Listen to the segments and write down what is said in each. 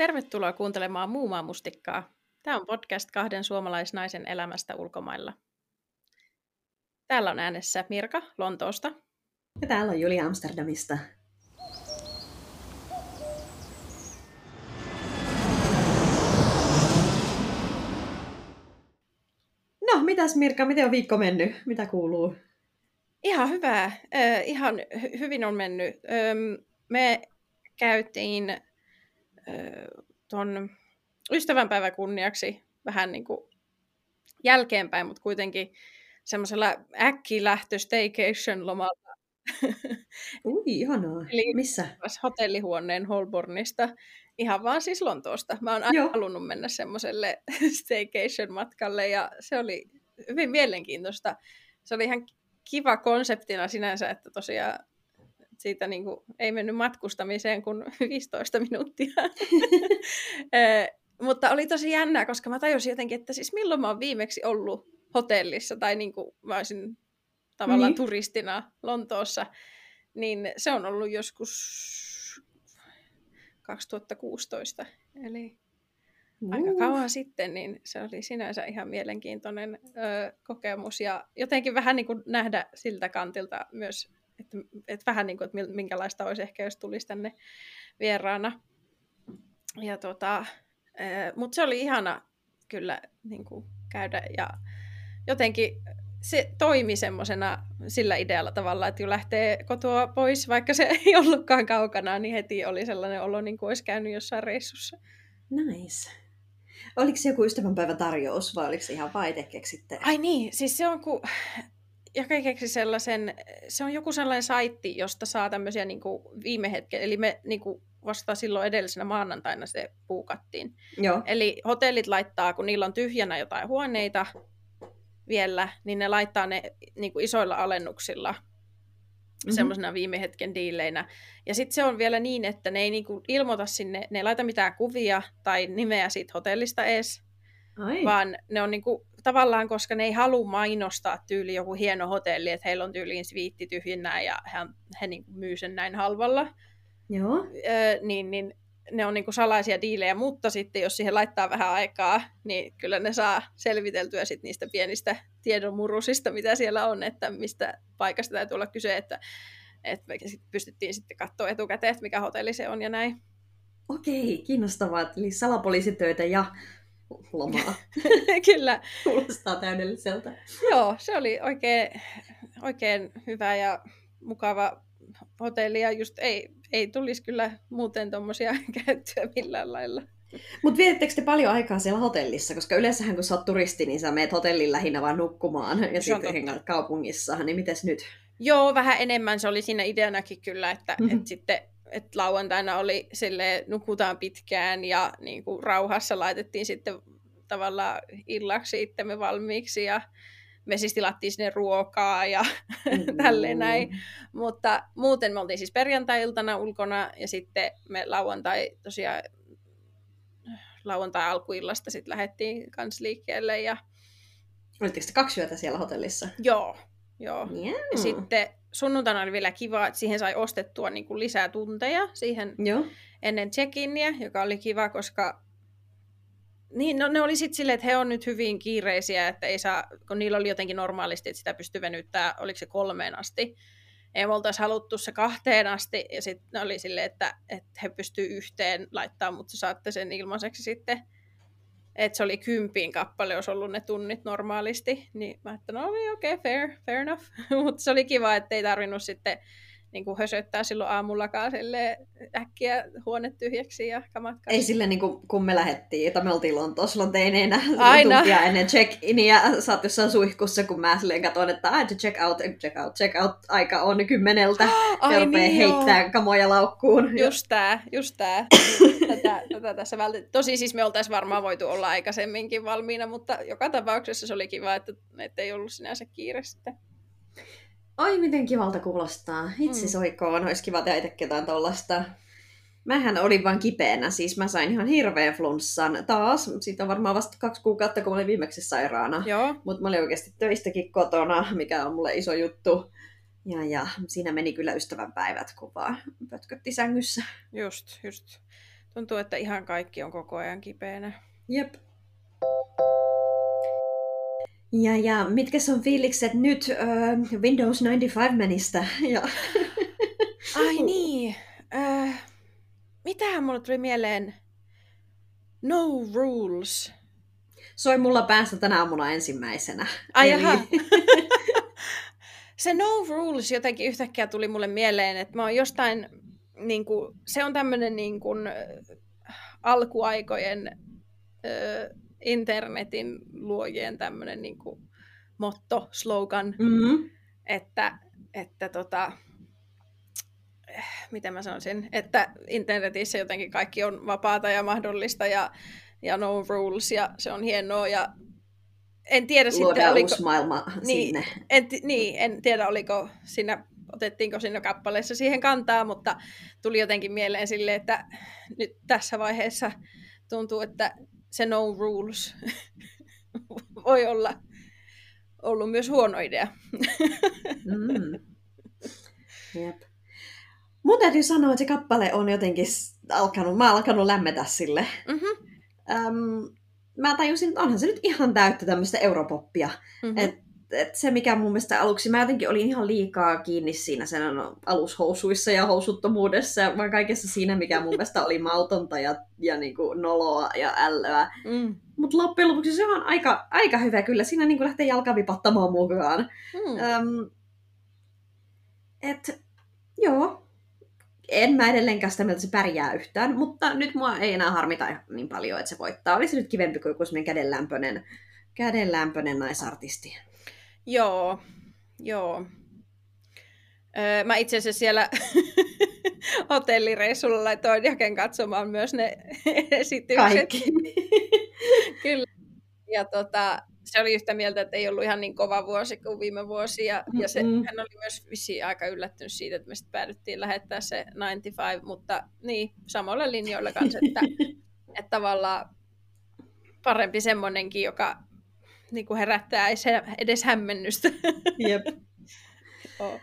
Tervetuloa kuuntelemaan Muumaa mustikkaa. Tämä on podcast kahden suomalaisnaisen elämästä ulkomailla. Täällä on äänessä Mirka Lontoosta. Ja täällä on Julia Amsterdamista. No, mitäs Mirka, miten on viikko mennyt? Mitä kuuluu? Ihan hyvää. Äh, ihan hy- hyvin on mennyt. Ähm, me käytiin tuon ystävänpäivän kunniaksi vähän niin kuin jälkeenpäin, mutta kuitenkin semmoisella äkkilähtö staycation-lomalla. Ui, ihanaa. Eli Missä? hotellihuoneen Holbornista, ihan vaan siis Lontoosta. Mä oon aina halunnut mennä semmoiselle staycation-matkalle ja se oli hyvin mielenkiintoista. Se oli ihan kiva konseptina sinänsä, että tosiaan siitä niin kuin, ei mennyt matkustamiseen kuin 15 minuuttia. Mutta oli tosi jännää, koska mä tajusin jotenkin, että siis milloin mä oon viimeksi ollut hotellissa tai niin kuin mä olisin tavallaan Niin. turistina Lontoossa, niin se on ollut joskus 2016, eli aika Uh, kauan sitten, niin se oli sinänsä ihan mielenkiintoinen ö, kokemus ja jotenkin vähän niin kuin nähdä siltä kantilta myös, että, että vähän niin kuin, että minkälaista olisi ehkä, jos tulisi tänne vieraana. Ja tota, mutta se oli ihana kyllä niin kuin käydä ja jotenkin se toimi semmoisena sillä idealla tavalla, että kun lähtee kotoa pois, vaikka se ei ollutkaan kaukana, niin heti oli sellainen olo, niin kuin olisi käynyt jossain reissussa. Nice. Oliko se joku ystävänpäivän tarjous vai oliko se ihan vaan itse keksitte? Ai niin, siis se on ku... Joka keksi sellaisen, se on joku sellainen saitti, josta saa tämmöisiä niin kuin viime hetken, eli me niin kuin vasta silloin edellisenä maanantaina se puukattiin. Joo. Eli hotellit laittaa, kun niillä on tyhjänä jotain huoneita vielä, niin ne laittaa ne niin kuin isoilla alennuksilla Mhm. semmoisena viime hetken diileinä. Ja sitten se on vielä niin, että ne ei niinku ilmoita sinne, ne ei laita mitään kuvia tai nimeä siitä hotellista edes, Ai. vaan ne on niinku, tavallaan, koska ne ei halua mainostaa tyyli joku hieno hotelli, että heillä on tyyliin sviitti tyhjinnään ja he, he niinku myy sen näin halvalla, Joo. öö, niin, niin ne on niinku salaisia diilejä, mutta sitten jos siihen laittaa vähän aikaa, niin kyllä ne saa selviteltyä sit niistä pienistä tiedonmurusista, mitä siellä on, että mistä paikasta täytyy olla kyse, että, että me sit pystyttiin sitten katsoa etukäteen, että mikä hotelli se on ja näin. Okei, kiinnostavaa. Eli salapoliisitöitä ja lomaa. kyllä, Kuulostaa täydelliseltä. joo, se oli oikein, oikein hyvä ja mukava hotelli ja just ei, ei tulisi kyllä muuten tuommoisia käyttöä millään lailla. Mutta vietettekö te paljon aikaa siellä hotellissa? Koska yleensähän kun sä oot turisti, niin sä meet hotellin lähinnä vaan nukkumaan ja sitten hengaat kaupungissa. Niin mites nyt? Joo, vähän enemmän se oli siinä ideanakin kyllä, että Mhm. mm-hmm. et sitten et lauantaina oli sille nukutaan pitkään ja niin kuin rauhassa laitettiin sitten tavallaan illaksi itsemme valmiiksi ja me siis tilattiin sinne ruokaa ja tälleen näin. Mutta muuten me oltiin siis perjantai-iltana ulkona ja sitten me lauantai tosiaan lauantai alkuillasta sitten lähdettiin kans liikkeelle ja Olitteko te kaksi yötä siellä hotellissa? joo, joo. Yeah. Ja sitten sunnuntaina oli vielä kiva, että siihen sai ostettua niin kuin lisää tunteja siihen Joo. ennen check-inia, joka oli kiva, koska niin, no, ne oli sitten silleen, että he on nyt hyvin kiireisiä, että ei saa, kun niillä oli jotenkin normaalisti, että sitä pystyy venyttää, oliko se kolmeen asti. Ei me oltaisi haluttu se kahteen asti, ja sitten ne oli silleen, että, että he pystyy yhteen laittaa, mutta saatte sen ilmaiseksi sitten. Että se oli kympiin kappale, jos ollut ne tunnit normaalisti. Niin mä että no niin, okei, okay, fair, fair enough. mutta se oli kiva, että ei tarvinnut sitten niin kuin hösöttää silloin aamullakaan silleen äkkiä huone tyhjäksi ja kamat Ei sille niin kuin, kun me lähdettiin, että me oltiin Lontoossa silloin teineenä Aina. tuntia ennen check-inia. Sä oot jossain suihkussa, kun mä silleen katsoin, että ah, check out, check out, check out aika on kymmeneltä. Ai ja niin, heittää kamoja laukkuun. Just tää, just tää. Tätä, tätä tässä vältet... Tosi siis me oltaisiin varmaan voitu olla aikaisemminkin valmiina, mutta joka tapauksessa se oli kiva, että, että ei ollut sinänsä kiire sitten. Ai, miten kivalta kuulostaa. Itse Mm. soikoon, olisi kiva tehdä itse jotain tollasta. Mähän olin vaan kipeänä, siis mä sain ihan hirveän flunssan taas. Siitä on varmaan vasta kaksi kuukautta, kun mä olin viimeksi sairaana. Mutta mä olin oikeasti töistäkin kotona, mikä on mulle iso juttu. Ja, ja siinä meni kyllä ystävänpäivät, kun vaan pötkötti sängyssä. just, just. Tuntuu, että ihan kaikki on koko ajan kipeänä. Jep. Ja, ja mitkä on fiilikset nyt uh, Windows 95-menistä? Ja... Ai niin. Äh, mitähän mulle tuli mieleen? No rules. Soi mulla päässä tänä aamuna ensimmäisenä. Ai Eli... Se no rules jotenkin yhtäkkiä tuli mulle mieleen, että mä oon jostain, niin kuin, se on tämmöinen niin kuin, alkuaikojen ö, internetin luojien tämmöinen niin kuin, motto, slogan, mm-hmm. että, että tota, miten mä sanoisin, että internetissä jotenkin kaikki on vapaata ja mahdollista ja, ja no rules ja se on hienoa ja en tiedä Luodaan sitten, oliko... maailma niin, sinne. En, niin, en tiedä, oliko siinä, otettiinko siinä kappaleessa siihen kantaa, mutta tuli jotenkin mieleen sille, että nyt tässä vaiheessa tuntuu, että se no rules voi olla ollut myös huono idea. mm. Jep. Mun täytyy sanoa, että se kappale on jotenkin alkanut, mä oon alkanut lämmetä sille. Mm-hmm. Um, mä tajusin, että onhan se nyt ihan täyttä tämmöistä europoppia. Mm-hmm. Et, et se, mikä mun mielestä aluksi, mä jotenkin olin ihan liikaa kiinni siinä sen alushousuissa ja housuttomuudessa ja vaan kaikessa siinä, mikä mun mielestä oli mautonta ja, ja niin kuin noloa ja ällöä. Mm. Mutta loppujen lopuksi se on aika, aika hyvä kyllä. Siinä niin kuin lähtee jalkavipattamaan mukaan. Mm. Um, et, joo, en mä edelleenkään sitä mieltä, se pärjää yhtään, mutta nyt mua ei enää harmita niin paljon, että se voittaa. Olisi nyt kivempi kuin joku kädenlämpöinen, kädenlämpöinen naisartisti. Joo, joo. Öö, mä itse asiassa siellä hotellireissulla laitoin Jaken katsomaan myös ne esitykset. Kaikki. Kyllä. Ja tota, se oli yhtä mieltä, että ei ollut ihan niin kova vuosi kuin viime vuosi. Ja, mm-hmm. ja se, hän oli myös vissiin aika yllättynyt siitä, että me sitten päädyttiin lähettää se 95, mutta niin, samoilla linjoilla kanssa, että, että tavallaan parempi semmoinenkin, joka niin kuin herättää edes hämmennystä. Jep. oh.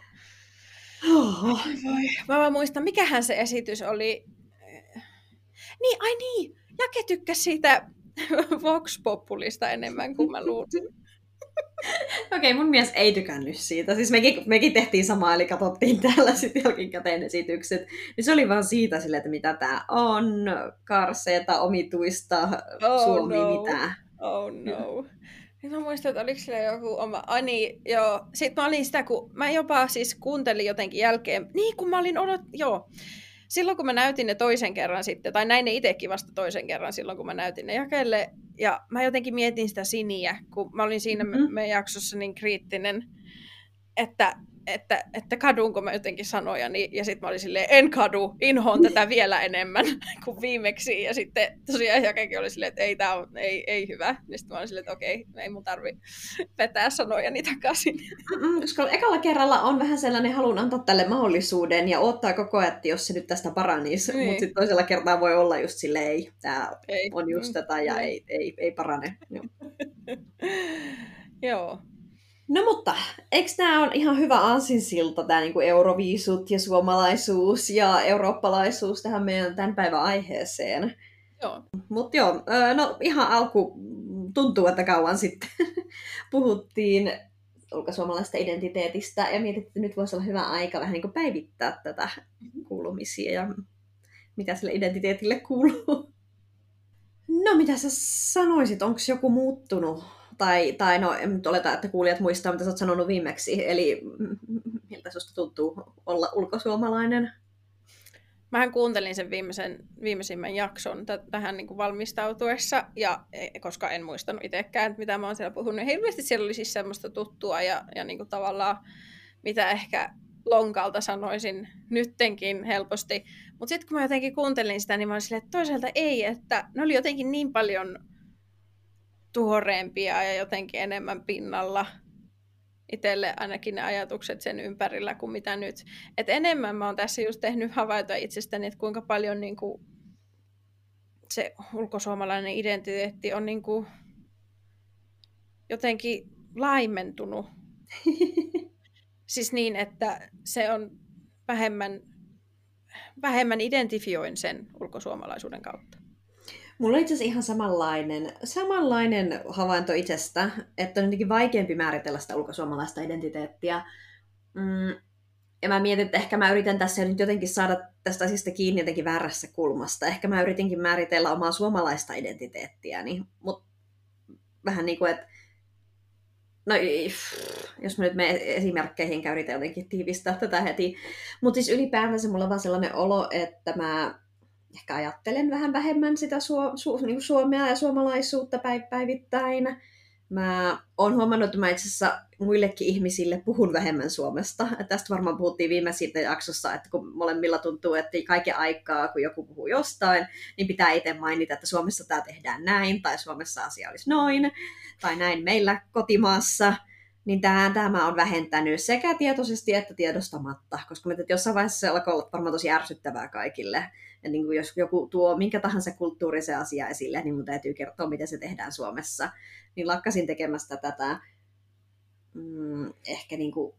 Oh. Mä vaan muistan, mikähän se esitys oli. Niin, ai niin, Jake tykkäsi siitä Vox Populista enemmän kuin mä luulin. Okei, okay, mun mies ei tykännyt siitä. Siis mekin, mekin tehtiin samaa, eli katsottiin täällä sitten jälkikäteen esitykset. Niin se oli vaan siitä sille, että mitä tää on, karseeta, omituista, oh, suomi, no. mitä. Oh no. Niin mä muistan, että oliko sillä joku oma... Ai niin, joo. Sitten mä olin sitä, kun mä jopa siis kuuntelin jotenkin jälkeen. Niin, kun mä olin odot... Joo silloin kun mä näytin ne toisen kerran sitten, tai näin ne itsekin vasta toisen kerran silloin, kun mä näytin ne jakelle, ja mä jotenkin mietin sitä siniä, kun mä olin siinä mm-hmm. meidän jaksossa niin kriittinen, että että, että kadunko mä jotenkin sanoja, niin, ja sitten mä olin silleen, en kadu, inhoon tätä vielä enemmän kuin viimeksi, ja sitten tosiaan Jakekin oli silleen, että ei, tää on, ei, ei hyvä, niin sitten mä olin silleen, että okei, ei mun tarvi vetää sanojani takaisin. Mm-mm, koska ekalla kerralla on vähän sellainen, halun antaa tälle mahdollisuuden, ja odottaa koko ajan, että jos se nyt tästä paranisi, niin. mutta sitten toisella kertaa voi olla just silleen, ei, tää ei. on just tätä, ja ei, ei, ei parane. Joo. Joo. No mutta, eikö tämä on ihan hyvä ansinsilta, tämä niinku euroviisut ja suomalaisuus ja eurooppalaisuus tähän meidän tämän päivän aiheeseen? Joo. Mutta joo, no ihan alku tuntuu, että kauan sitten puhuttiin ulkosuomalaisesta identiteetistä ja mietittiin, että nyt voisi olla hyvä aika vähän niin päivittää tätä kuulumisia ja mitä sille identiteetille kuuluu. No mitä sä sanoisit, onko joku muuttunut tai, tai no, en nyt oleta, että kuulijat muistaa, mitä sä oot sanonut viimeksi. Eli miltä susta tuntuu olla ulkosuomalainen? Mähän kuuntelin sen viimeisen, viimeisimmän jakson t- tähän niin kuin valmistautuessa, ja e, koska en muistanut itsekään, mitä mä oon siellä puhunut. Hirveästi siellä oli siis semmoista tuttua ja, ja niin kuin tavallaan, mitä ehkä lonkalta sanoisin nyttenkin helposti. Mutta sitten kun mä jotenkin kuuntelin sitä, niin mä olin silleen, että toisaalta ei, että ne oli jotenkin niin paljon tuoreempia ja jotenkin enemmän pinnalla itselle ainakin ne ajatukset sen ympärillä kuin mitä nyt. Et enemmän mä oon tässä just tehnyt havaita itsestäni, että kuinka paljon niin kuin se ulkosuomalainen identiteetti on niin kuin jotenkin laimentunut. siis niin, että se on vähemmän vähemmän identifioin sen ulkosuomalaisuuden kautta. Mulla on itse asiassa ihan samanlainen, samanlainen havainto itsestä, että on jotenkin vaikeampi määritellä sitä ulkosuomalaista identiteettiä. Mm, ja mä mietin, että ehkä mä yritän tässä nyt jotenkin saada tästä asiasta kiinni jotenkin väärässä kulmasta. Ehkä mä yritinkin määritellä omaa suomalaista identiteettiäni, mutta vähän niin kuin, että no jos mä nyt menen esimerkkeihin, käyn jotenkin tiivistää tätä heti. Mutta siis ylipäätänsä mulla on vaan sellainen olo, että mä ehkä ajattelen vähän vähemmän sitä su- su- niin Suomea ja suomalaisuutta päivittäin. Mä oon huomannut, että mä itse asiassa muillekin ihmisille puhun vähemmän Suomesta. Tästä varmaan puhuttiin viime siitä jaksossa, että kun molemmilla tuntuu, että kaiken aikaa, kun joku puhuu jostain, niin pitää itse mainita, että Suomessa tämä tehdään näin, tai Suomessa asia olisi noin, tai näin meillä kotimaassa. Niin tämä, tämä on vähentänyt sekä tietoisesti että tiedostamatta, koska että jossain vaiheessa se alkoi olla varmaan tosi ärsyttävää kaikille. Ja niin kuin jos joku tuo minkä tahansa kulttuurisen asia esille, niin mun täytyy kertoa, miten se tehdään Suomessa. Niin lakkasin tekemästä tätä mm, ehkä niin kuin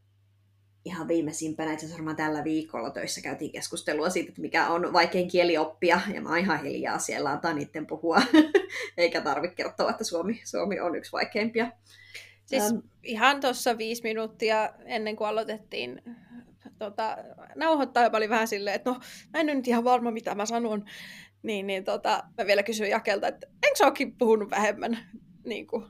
ihan viimeisimpänä, itse asiassa tällä viikolla töissä käytiin keskustelua siitä, että mikä on vaikein kieli oppia, ja mä oon ihan hiljaa siellä, antaa niiden puhua, eikä tarvitse kertoa, että Suomi, Suomi on yksi vaikeimpia. Siis ähm. ihan tuossa viisi minuuttia ennen kuin aloitettiin tota, nauhoittaa, ja oli vähän silleen, että no, mä en nyt ihan varma, mitä mä sanon. Niin, niin tota, mä vielä kysyin Jakelta, että enkö sä puhunut vähemmän niin kuin,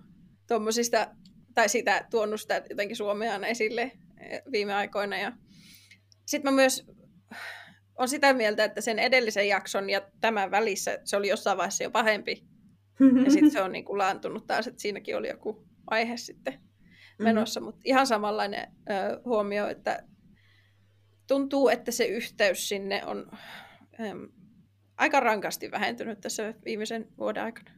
tommosista tai sitä tuonut sitä jotenkin Suomeaan esille eh, viime aikoina. Ja sitten mä myös on sitä mieltä, että sen edellisen jakson ja tämän välissä se oli jossain vaiheessa jo pahempi. Ja sitten se on niin kuin laantunut taas, että siinäkin oli joku aihe sitten menossa. Mm-hmm. Mutta ihan samanlainen ö, huomio, että tuntuu, että se yhteys sinne on ö, aika rankasti vähentynyt tässä viimeisen vuoden aikana.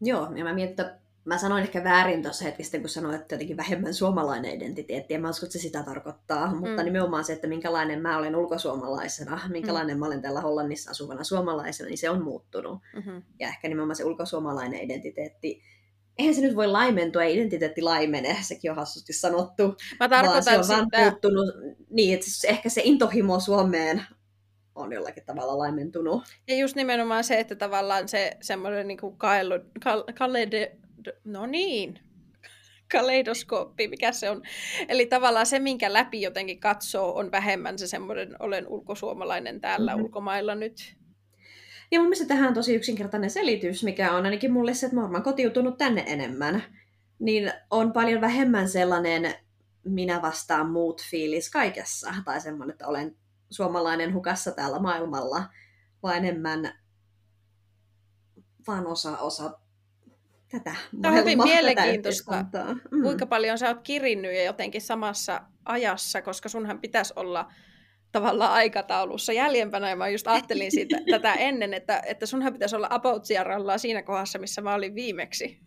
Joo, ja mä mietin, että mä sanoin ehkä väärin tuossa hetkessä, kun sanoin, että jotenkin vähemmän suomalainen identiteetti, ja mä uskon, että se sitä tarkoittaa, mutta mm. nimenomaan se, että minkälainen mä olen ulkosuomalaisena, minkälainen mm. mä olen täällä Hollannissa asuvana suomalaisena, niin se on muuttunut. Mm-hmm. Ja ehkä nimenomaan se ulkosuomalainen identiteetti, eihän se nyt voi laimentua, ei identiteetti laimene, sekin on hassusti sanottu. Mä tarkoitan vaan se on sitä... puuttunut, niin, että ehkä se intohimo Suomeen on jollakin tavalla laimentunut. Ja just nimenomaan se, että tavallaan se semmoinen niin kuin kaelu, kal, kalede, no niin, kaleidoskooppi, mikä se on. Eli tavallaan se, minkä läpi jotenkin katsoo, on vähemmän se semmoinen, olen ulkosuomalainen täällä mm-hmm. ulkomailla nyt. Ja mun mielestä tähän on tosi yksinkertainen selitys, mikä on ainakin mulle se, että mä oon kotiutunut tänne enemmän. Niin on paljon vähemmän sellainen minä vastaan muut fiilis kaikessa. Tai semmoinen, että olen suomalainen hukassa täällä maailmalla, vaan enemmän vaan osa, osa tätä Tämä on hyvin mielenkiintoista, mm. kuinka paljon sä oot kirinnyt ja jotenkin samassa ajassa, koska sunhan pitäisi olla tavallaan aikataulussa jäljempänä, ja mä just ajattelin siitä, tätä ennen, että, että sunhan pitäisi olla about siinä kohdassa, missä mä olin viimeksi.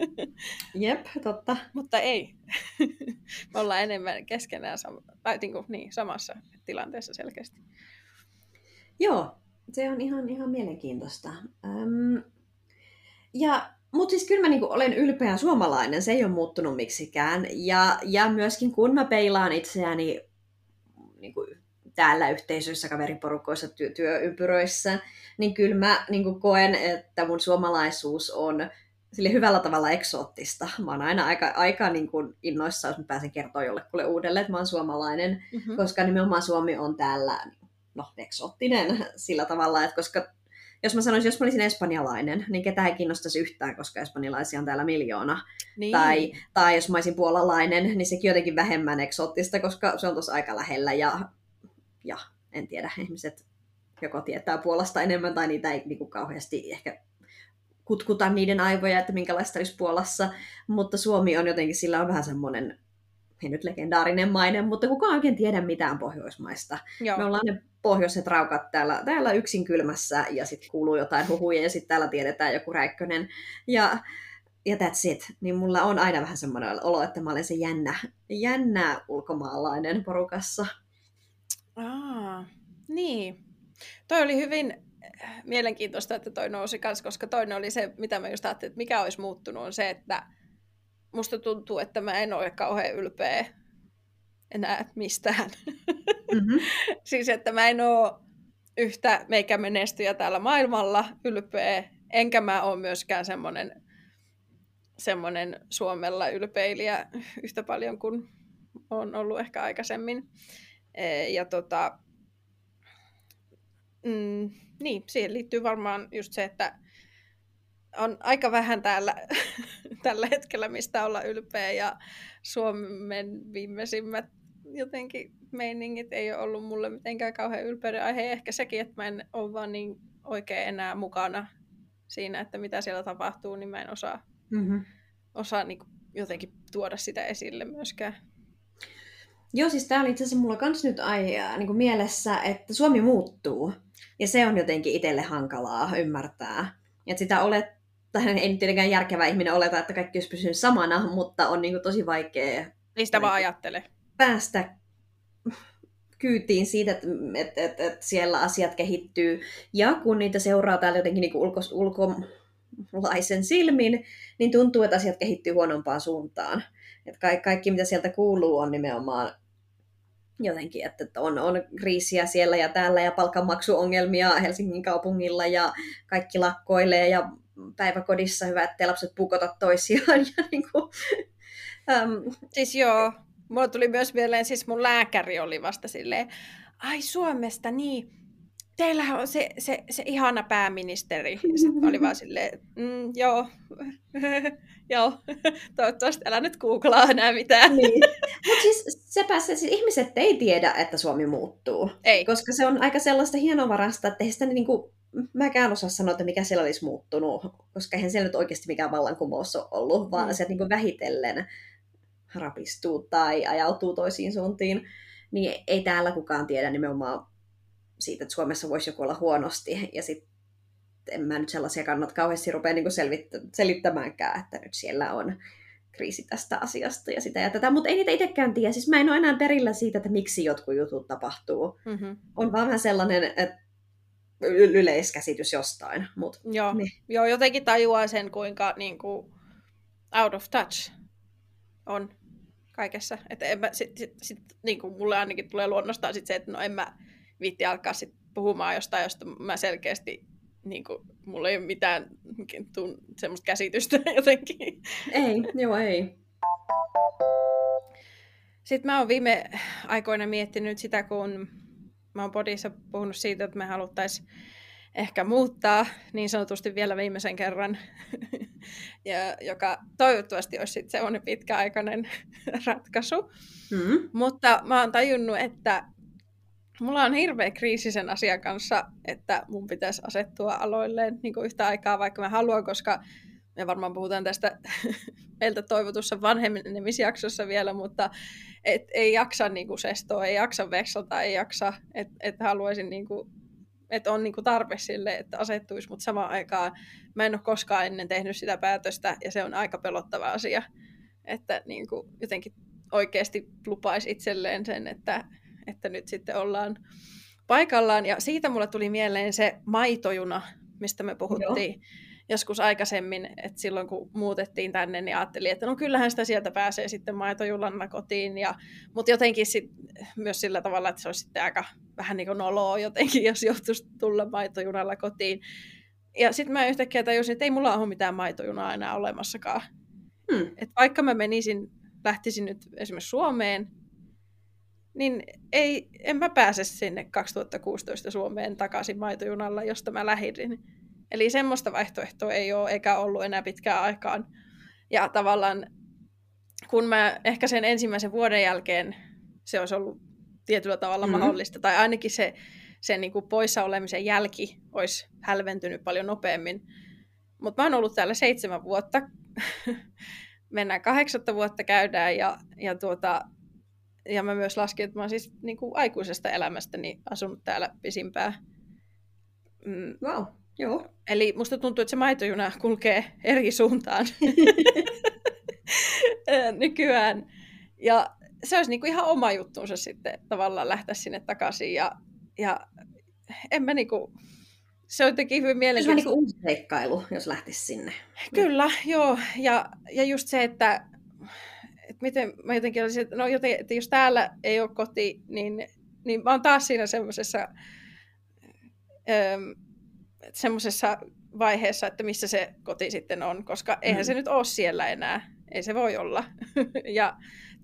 Jep, totta. Mutta ei. me ollaan enemmän keskenään sam- tai niin, kuin, niin, samassa tilanteessa selkeästi. Joo, se on ihan, ihan mielenkiintoista. Öm, ja mutta siis kyllä mä niinku olen ylpeä suomalainen, se ei ole muuttunut miksikään. Ja, ja myöskin kun mä peilaan itseäni niinku, täällä yhteisöissä, kaveriporukoissa, työ, työympyröissä, niin kyllä mä niinku koen, että mun suomalaisuus on sille hyvällä tavalla eksoottista. Mä oon aina aika, aika niin kuin innoissa, jos mä pääsen kertoa jollekulle uudelle, että mä oon suomalainen, mm-hmm. koska nimenomaan Suomi on täällä no, eksoottinen sillä tavalla, että koska jos mä sanoisin, jos mä olisin espanjalainen, niin ketään ei kiinnostaisi yhtään, koska espanjalaisia on täällä miljoona. Niin. Tai, tai jos mä olisin puolalainen, niin sekin jotenkin vähemmän eksoottista, koska se on tuossa aika lähellä ja, ja en tiedä, ihmiset joko tietää Puolasta enemmän tai niitä ei niin kuin kauheasti ehkä kutkuta niiden aivoja, että minkälaista olisi Puolassa, mutta Suomi on jotenkin, sillä on vähän semmoinen ei nyt legendaarinen maine, mutta kukaan oikein tiedä mitään Pohjoismaista. Joo. Me ollaan ne pohjoiset raukat täällä, täällä yksin kylmässä ja sitten kuuluu jotain huhuja ja sitten täällä tiedetään joku räikkönen. Ja, ja that's it. Niin mulla on aina vähän semmoinen olo, että mä olen se jännä, jännä ulkomaalainen porukassa. Aa, niin. Toi oli hyvin mielenkiintoista, että toi nousi kanssa, koska toinen oli se, mitä mä just ajattelin, että mikä olisi muuttunut, on se, että musta tuntuu, että mä en ole kauhean ylpeä enää mistään. Mm-hmm. siis että mä en oo yhtä meikä menestyjä täällä maailmalla ylpeä, enkä mä ole myöskään semmoinen semmoinen Suomella ylpeilijä yhtä paljon kuin on ollut ehkä aikaisemmin. E, ja tota, mm, niin, siihen liittyy varmaan just se, että on aika vähän täällä tällä hetkellä, mistä olla ylpeä, ja Suomen viimeisimmät jotenkin meiningit ei ole ollut mulle mitenkään kauhean ylpeyden aihe. Ehkä sekin, että mä en ole vaan niin oikein enää mukana siinä, että mitä siellä tapahtuu, niin mä en osaa, mm-hmm. osaa niin jotenkin tuoda sitä esille myöskään. Joo, siis tämä oli itse asiassa mulla kans nyt ai, niin kuin mielessä, että Suomi muuttuu. Ja se on jotenkin itselle hankalaa ymmärtää. Että sitä olet, tai ei tietenkään järkevä ihminen oleta, että kaikki olisi pysynyt samana, mutta on niin kuin tosi vaikea... Sitä vaan ajattele. Päästä kyytiin siitä, että, että, että, että siellä asiat kehittyy. Ja kun niitä seuraa täällä jotenkin niin ulko, ulkolaisen silmin, niin tuntuu, että asiat kehittyy huonompaan suuntaan. Että kaikki, kaikki, mitä sieltä kuuluu, on nimenomaan jotenkin, että on, on kriisiä siellä ja täällä ja palkanmaksuongelmia Helsingin kaupungilla ja kaikki lakkoilee ja päiväkodissa hyvä, että lapset pukota toisiaan. Ja niin kuin, um, siis joo, mulla tuli myös mieleen, siis mun lääkäri oli vasta silleen, ai Suomesta, niin, teillähän on se, se, se ihana pääministeri. Sitten oli vaan silleen, mm, joo, joo, toivottavasti älä nyt googlaa enää mitään. Niin. Mutta siis sepä se, siis ihmiset ei tiedä, että Suomi muuttuu. Ei. Koska se on aika sellaista hienovarasta, että ei sitä niinku, mäkään osaa sanoa, että mikä siellä olisi muuttunut, koska eihän siellä nyt oikeasti mikään vallankumous ole ollut, vaan mm. se niinku vähitellen rapistuu tai ajautuu toisiin suuntiin, niin ei täällä kukaan tiedä nimenomaan siitä, että Suomessa voisi joku olla huonosti. Ja sitten en mä nyt sellaisia kannat kauheasti rupea niin selvit- selittämäänkään, että nyt siellä on kriisi tästä asiasta ja sitä ja tätä, mutta ei niitä itsekään tiedä. Siis mä en ole enää perillä siitä, että miksi jotkut jutut tapahtuu. Mm-hmm. On vaan vähän sellainen, että yleiskäsitys jostain. Mut, Joo. Niin. Joo, jotenkin tajuaa sen, kuinka niin kuin, out of touch on kaikessa. Että en mä, sit, sit, sit, niin kuin mulle ainakin tulee luonnostaan sit se, että no en mä viitti alkaa sit puhumaan jostain, josta mä selkeästi niin kuin, mulla ei ole mitään tun, semmoista käsitystä jotenkin. Ei, joo ei. Sitten mä oon viime aikoina miettinyt sitä, kun mä oon podissa puhunut siitä, että me haluttaisiin ehkä muuttaa niin sanotusti vielä viimeisen kerran, ja, joka toivottavasti olisi sitten semmoinen pitkäaikainen ratkaisu. Mm. Mutta mä oon tajunnut, että mulla on hirveä kriisi sen asian kanssa, että mun pitäisi asettua aloilleen niin kuin yhtä aikaa, vaikka mä haluan, koska me varmaan puhutaan tästä meiltä toivotussa vanhemmisjaksossa vielä, mutta et, ei jaksa niin kuin sestoa, ei jaksa vekselta, ei jaksa, että et haluaisin niin kuin että on niinku tarve sille, että asettuisi, mutta samaan aikaan mä en ole koskaan ennen tehnyt sitä päätöstä ja se on aika pelottava asia, että niinku jotenkin oikeasti lupaisi itselleen sen, että, että nyt sitten ollaan paikallaan. Ja siitä mulle tuli mieleen se maitojuna, mistä me puhuttiin. Joo joskus aikaisemmin, että silloin kun muutettiin tänne, niin ajattelin, että no kyllähän sitä sieltä pääsee sitten maitojulanna kotiin, ja, mutta jotenkin sit, myös sillä tavalla, että se olisi sitten aika vähän niin kuin noloa jotenkin, jos joutuisi tulla maitojunalla kotiin. Ja sitten mä yhtäkkiä tajusin, että ei mulla ole mitään maitojunaa enää olemassakaan. Hmm. Et vaikka mä menisin, lähtisin nyt esimerkiksi Suomeen, niin ei, en mä pääse sinne 2016 Suomeen takaisin maitojunalla, josta mä lähdin. Eli semmoista vaihtoehtoa ei ole eikä ollut enää pitkään aikaan. Ja tavallaan kun mä ehkä sen ensimmäisen vuoden jälkeen se olisi ollut tietyllä tavalla mm-hmm. mahdollista, tai ainakin se, se niin kuin poissa olemisen jälki olisi hälventynyt paljon nopeammin. Mutta mä oon ollut täällä seitsemän vuotta. Mennään kahdeksatta vuotta käydään ja, ja, tuota, ja mä myös laskin, että mä oon siis niin kuin aikuisesta elämästäni asunut täällä pisimpää. Mm. Wow. Joo. Eli musta tuntuu, että se maitojuna kulkee eri suuntaan nykyään. Ja se olisi niinku ihan oma juttuunsa sitten tavallaan lähteä sinne takaisin. Ja, ja en mä niinku, se on jotenkin hyvin mielenkiintoista. Se on niinku uusi seikkailu, jos lähtisi sinne. Kyllä, joo. Ja, ja just se, että, että miten mä jotenkin olisin, että, no joten, että jos täällä ei ole koti, niin niin mä oon taas siinä semmoisessa semmoisessa vaiheessa, että missä se koti sitten on, koska eihän mm. se nyt ole siellä enää. Ei se voi olla. ja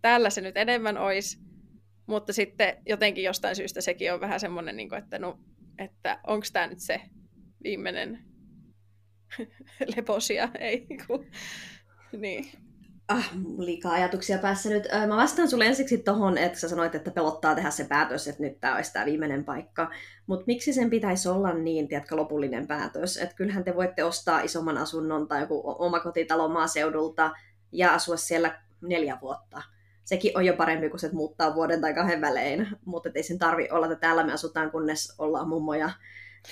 täällä se nyt enemmän olisi, mutta sitten jotenkin jostain syystä sekin on vähän semmoinen, niin kuin, että, no, että onko tämä nyt se viimeinen leposia, ei kun... niin. Ah, liikaa ajatuksia päässä nyt. Mä vastaan sulle ensiksi tohon, että sä sanoit, että pelottaa tehdä se päätös, että nyt tämä olisi tämä viimeinen paikka. Mutta miksi sen pitäisi olla niin, tiedätkö, lopullinen päätös? Että kyllähän te voitte ostaa isomman asunnon tai joku omakotitalo maaseudulta ja asua siellä neljä vuotta. Sekin on jo parempi kuin se, muuttaa vuoden tai kahden välein. Mutta ei sen tarvi olla, että täällä me asutaan, kunnes ollaan mummoja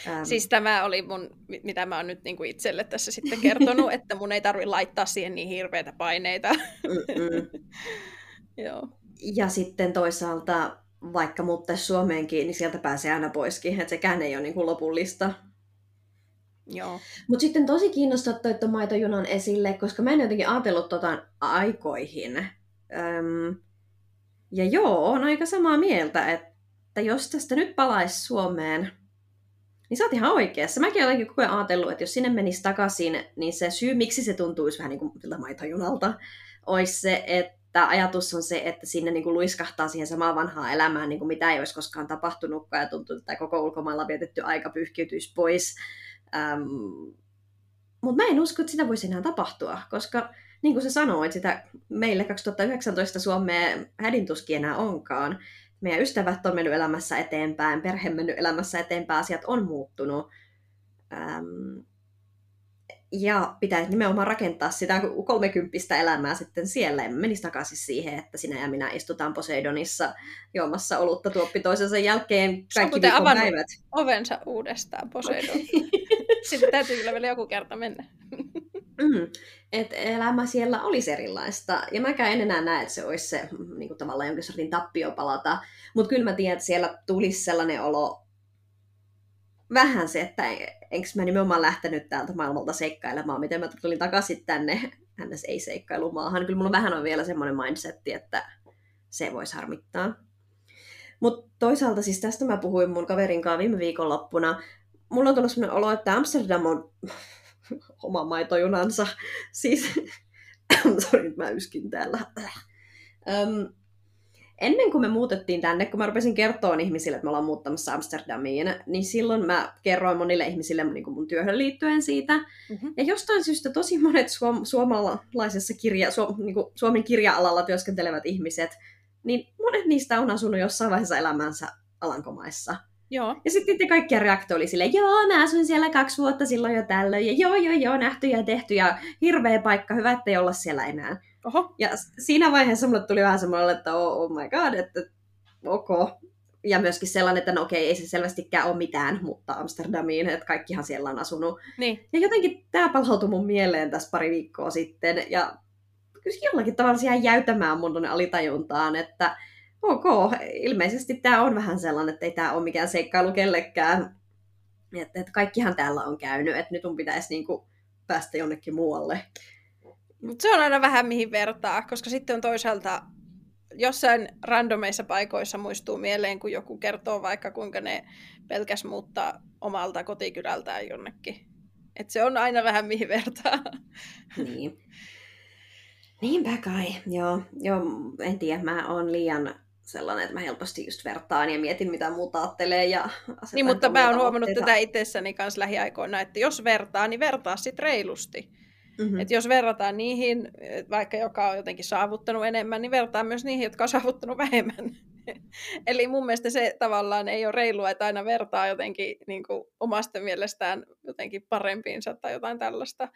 Ähm. Siis tämä oli mun, mitä mä oon nyt niin kuin itselle tässä sitten kertonut, että mun ei tarvi laittaa siihen niin hirveitä paineita. Joo. Ja sitten toisaalta, vaikka muuttaisi Suomeenkin, niin sieltä pääsee aina poiskin, että sekään ei ole niin kuin lopullista. Joo. Mutta sitten tosi kiinnostaa toi tuon maitojunan esille, koska mä en jotenkin ajatellut tota aikoihin. Öm, ja joo, on aika samaa mieltä, että jos tästä nyt palaisi Suomeen, niin sä oot ihan oikeassa. Mäkin olen koko ajan ajatellut, että jos sinne menisi takaisin, niin se syy, miksi se tuntuisi vähän niin kuin siltä maitojunalta, olisi se, että ajatus on se, että sinne niin kuin luiskahtaa siihen samaan vanhaan elämään, niin kuin mitä ei olisi koskaan tapahtunutkaan, ja tuntuu, että koko ulkomailla vietetty aika pyyhkiytyisi pois. Ähm, mutta mä en usko, että sitä voisi enää tapahtua, koska niin kuin sä sanoit, sitä meille 2019 Suomeen hädintuskin enää onkaan meidän ystävät on mennyt elämässä eteenpäin, perhe mennyt elämässä eteenpäin, asiat on muuttunut. Ähm, ja pitäisi nimenomaan rakentaa sitä kolmekymppistä elämää sitten siellä. Ja menisi takaisin siihen, että sinä ja minä istutaan Poseidonissa juomassa olutta tuoppi toisensa jälkeen kaikki päivät. ovensa uudestaan Poseidon. sitten täytyy kyllä vielä joku kerta mennä. Mm, että elämä siellä olisi erilaista. Ja mäkään en enää näe, että se olisi se mm, niin kuin tavallaan jonkin sortin tappio palata. Mutta kyllä mä tiedän, että siellä tulisi sellainen olo, vähän se, että enkö mä nimenomaan lähtenyt täältä maailmalta seikkailemaan, miten mä tulin takaisin tänne ns. ei-seikkailumaahan. Kyllä mulla vähän on vielä semmoinen mindsetti, että se voisi harmittaa. Mutta toisaalta siis tästä mä puhuin mun kaverin kanssa viime viikonloppuna. Mulla on tullut sellainen olo, että Amsterdam on oma maitojunansa. Siis, sori, mä yskin täällä. Um, ennen kuin me muutettiin tänne, kun mä rupesin kertoa ihmisille, että me ollaan muuttamassa Amsterdamiin, niin silloin mä kerroin monille ihmisille niin kuin mun työhön liittyen siitä. Mm-hmm. Ja jostain syystä tosi monet suom- suomalaisessa kirja, su- niin kuin Suomen kirja-alalla työskentelevät ihmiset, niin monet niistä on asunut jossain vaiheessa elämänsä Alankomaissa. Joo. Ja sitten niiden kaikkien reaktio oli silleen, joo, mä asuin siellä kaksi vuotta silloin jo tällöin, ja joo, joo, joo, nähty ja tehty, ja hirveä paikka, hyvä, ettei olla siellä enää. Oho. Ja siinä vaiheessa mulle tuli vähän semmoinen, että oh, oh my god, että ok. Ja myöskin sellainen, että no okei, ei se selvästikään ole mitään, mutta Amsterdamiin, että kaikkihan siellä on asunut. Niin. Ja jotenkin tämä palautui mun mieleen tässä pari viikkoa sitten, ja kyllä jollakin tavalla siihen jäytämään mun alitajuntaan, että ok, ilmeisesti tämä on vähän sellainen, että ei tämä ole mikään seikkailu kellekään. Että, että kaikkihan täällä on käynyt, että nyt mun pitäisi niinku päästä jonnekin muualle. Mut se on aina vähän mihin vertaa, koska sitten on toisaalta jossain randomeissa paikoissa muistuu mieleen, kun joku kertoo vaikka kuinka ne pelkäs muuttaa omalta kotikylältään jonnekin. Et se on aina vähän mihin vertaa. Niin. Niinpä kai, joo. joo en tiedä, mä oon liian sellainen, että mä helposti just vertaan ja mietin, mitä muuta ajattelee. Ja niin, mutta mä oon huomannut tätä itsessäni kanssa lähiaikoina, että jos vertaa, niin vertaa sitten reilusti. Mm-hmm. Et jos verrataan niihin, vaikka joka on jotenkin saavuttanut enemmän, niin vertaa myös niihin, jotka on saavuttanut vähemmän. Eli mun mielestä se tavallaan ei ole reilua, että aina vertaa jotenkin niin kuin omasta mielestään jotenkin parempiinsa tai jotain tällaista.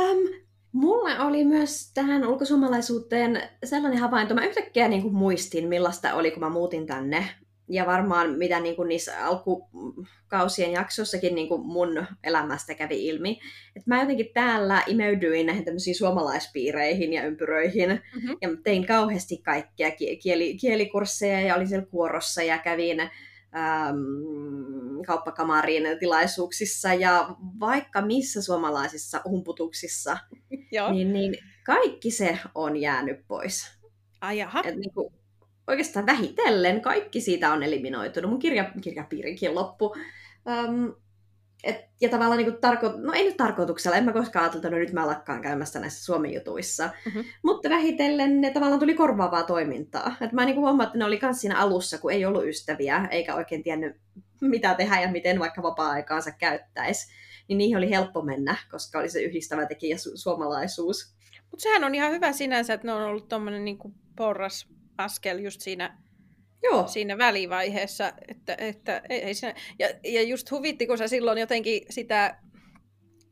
Um, Mulla oli myös tähän ulkosuomalaisuuteen sellainen havainto. Mä yhtäkkiä niin kuin muistin, millaista oli, kun mä muutin tänne. Ja varmaan mitä niin kuin niissä alkukausien jaksoissakin niin kuin mun elämästä kävi ilmi. Että mä jotenkin täällä imeydyin näihin tämmöisiin suomalaispiireihin ja ympyröihin. Mm-hmm. Ja tein kauheasti kaikkea kieli, kielikursseja ja olin siellä kuorossa ja kävin ähm, kauppakamarin tilaisuuksissa ja vaikka missä suomalaisissa humputuksissa, niin, niin kaikki se on jäänyt pois. Ai jaha. Et niin kuin, oikeastaan vähitellen kaikki siitä on eliminoitunut. Mun kirja, kirjapiirikin loppu. Um, et, ja tavallaan niin kuin tarko... no ei nyt tarkoituksella, en mä koskaan ajatellut, että no nyt mä lakkaan käymässä näissä Suomen jutuissa. Mm-hmm. Mutta vähitellen ne tavallaan tuli korvaavaa toimintaa. Et mä niin kuin huomaan, että ne oli myös siinä alussa, kun ei ollut ystäviä, eikä oikein tiennyt mitä tehdä ja miten vaikka vapaa-aikaansa käyttäisi. Niin niihin oli helppo mennä, koska oli se yhdistävä tekijä su- suomalaisuus. Mutta sehän on ihan hyvä sinänsä, että ne on ollut tuommoinen niin porras askel just siinä Joo. siinä välivaiheessa. Että, että, ei, ei siinä, ja, ja just huvitti, kun sä silloin jotenkin sitä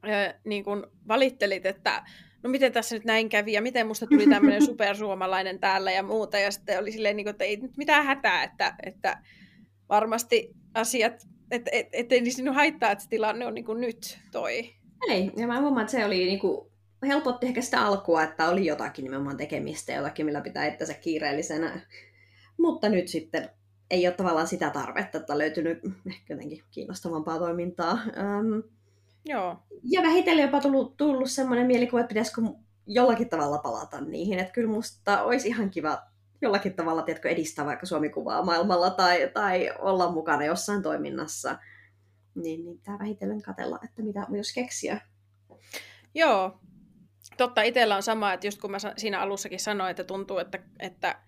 ää, niin kun valittelit, että no miten tässä nyt näin kävi ja miten musta tuli tämmöinen supersuomalainen täällä ja muuta. Ja sitten oli silleen, niin kuin, että ei nyt mitään hätää, että, että varmasti asiat, että et, et, ei niin haittaa, että se tilanne on niin kuin nyt toi. Ei, ja mä huomaan, että se oli niin kuin, helpotti ehkä sitä alkua, että oli jotakin nimenomaan tekemistä, jotakin millä pitää ettänsä kiireellisenä mutta nyt sitten ei ole tavallaan sitä tarvetta, että on löytynyt ehkä jotenkin kiinnostavampaa toimintaa. Um, Joo. Ja vähitellen jopa tullut, tullut semmoinen mielikuva, että pitäisikö jollakin tavalla palata niihin. Että kyllä musta olisi ihan kiva jollakin tavalla tiedätkö, edistää vaikka Suomi-kuvaa maailmalla tai, tai olla mukana jossain toiminnassa. Niin, niin tämä vähitellen katella, että mitä jos keksiä. Joo, totta. Itsellä on sama, että just kun mä siinä alussakin sanoin, että tuntuu, että, että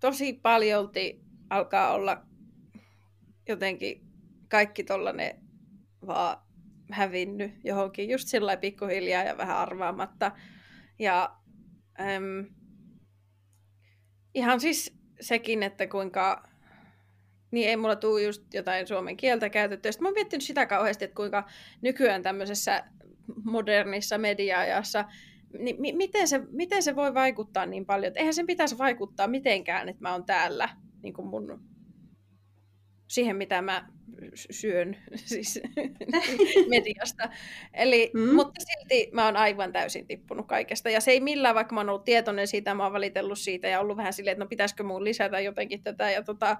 Tosi paljolti alkaa olla jotenkin kaikki tollanen vaan hävinnyt johonkin just sillä pikkuhiljaa ja vähän arvaamatta. Ja äm, ihan siis sekin, että kuinka niin ei mulla tule just jotain suomen kieltä käytettyä. Sitten mä oon miettinyt sitä kauheasti, että kuinka nykyään tämmöisessä modernissa media-ajassa niin mi- miten, se, miten se voi vaikuttaa niin paljon? eihän sen pitäisi vaikuttaa mitenkään, että mä oon täällä niin kuin mun, siihen, mitä mä syön siis mediasta. Eli, mm. Mutta silti mä oon aivan täysin tippunut kaikesta. Ja se ei millään, vaikka mä oon ollut tietoinen siitä, mä oon valitellut siitä ja ollut vähän silleen, että no pitäisikö mun lisätä jotenkin tätä. Ja tota,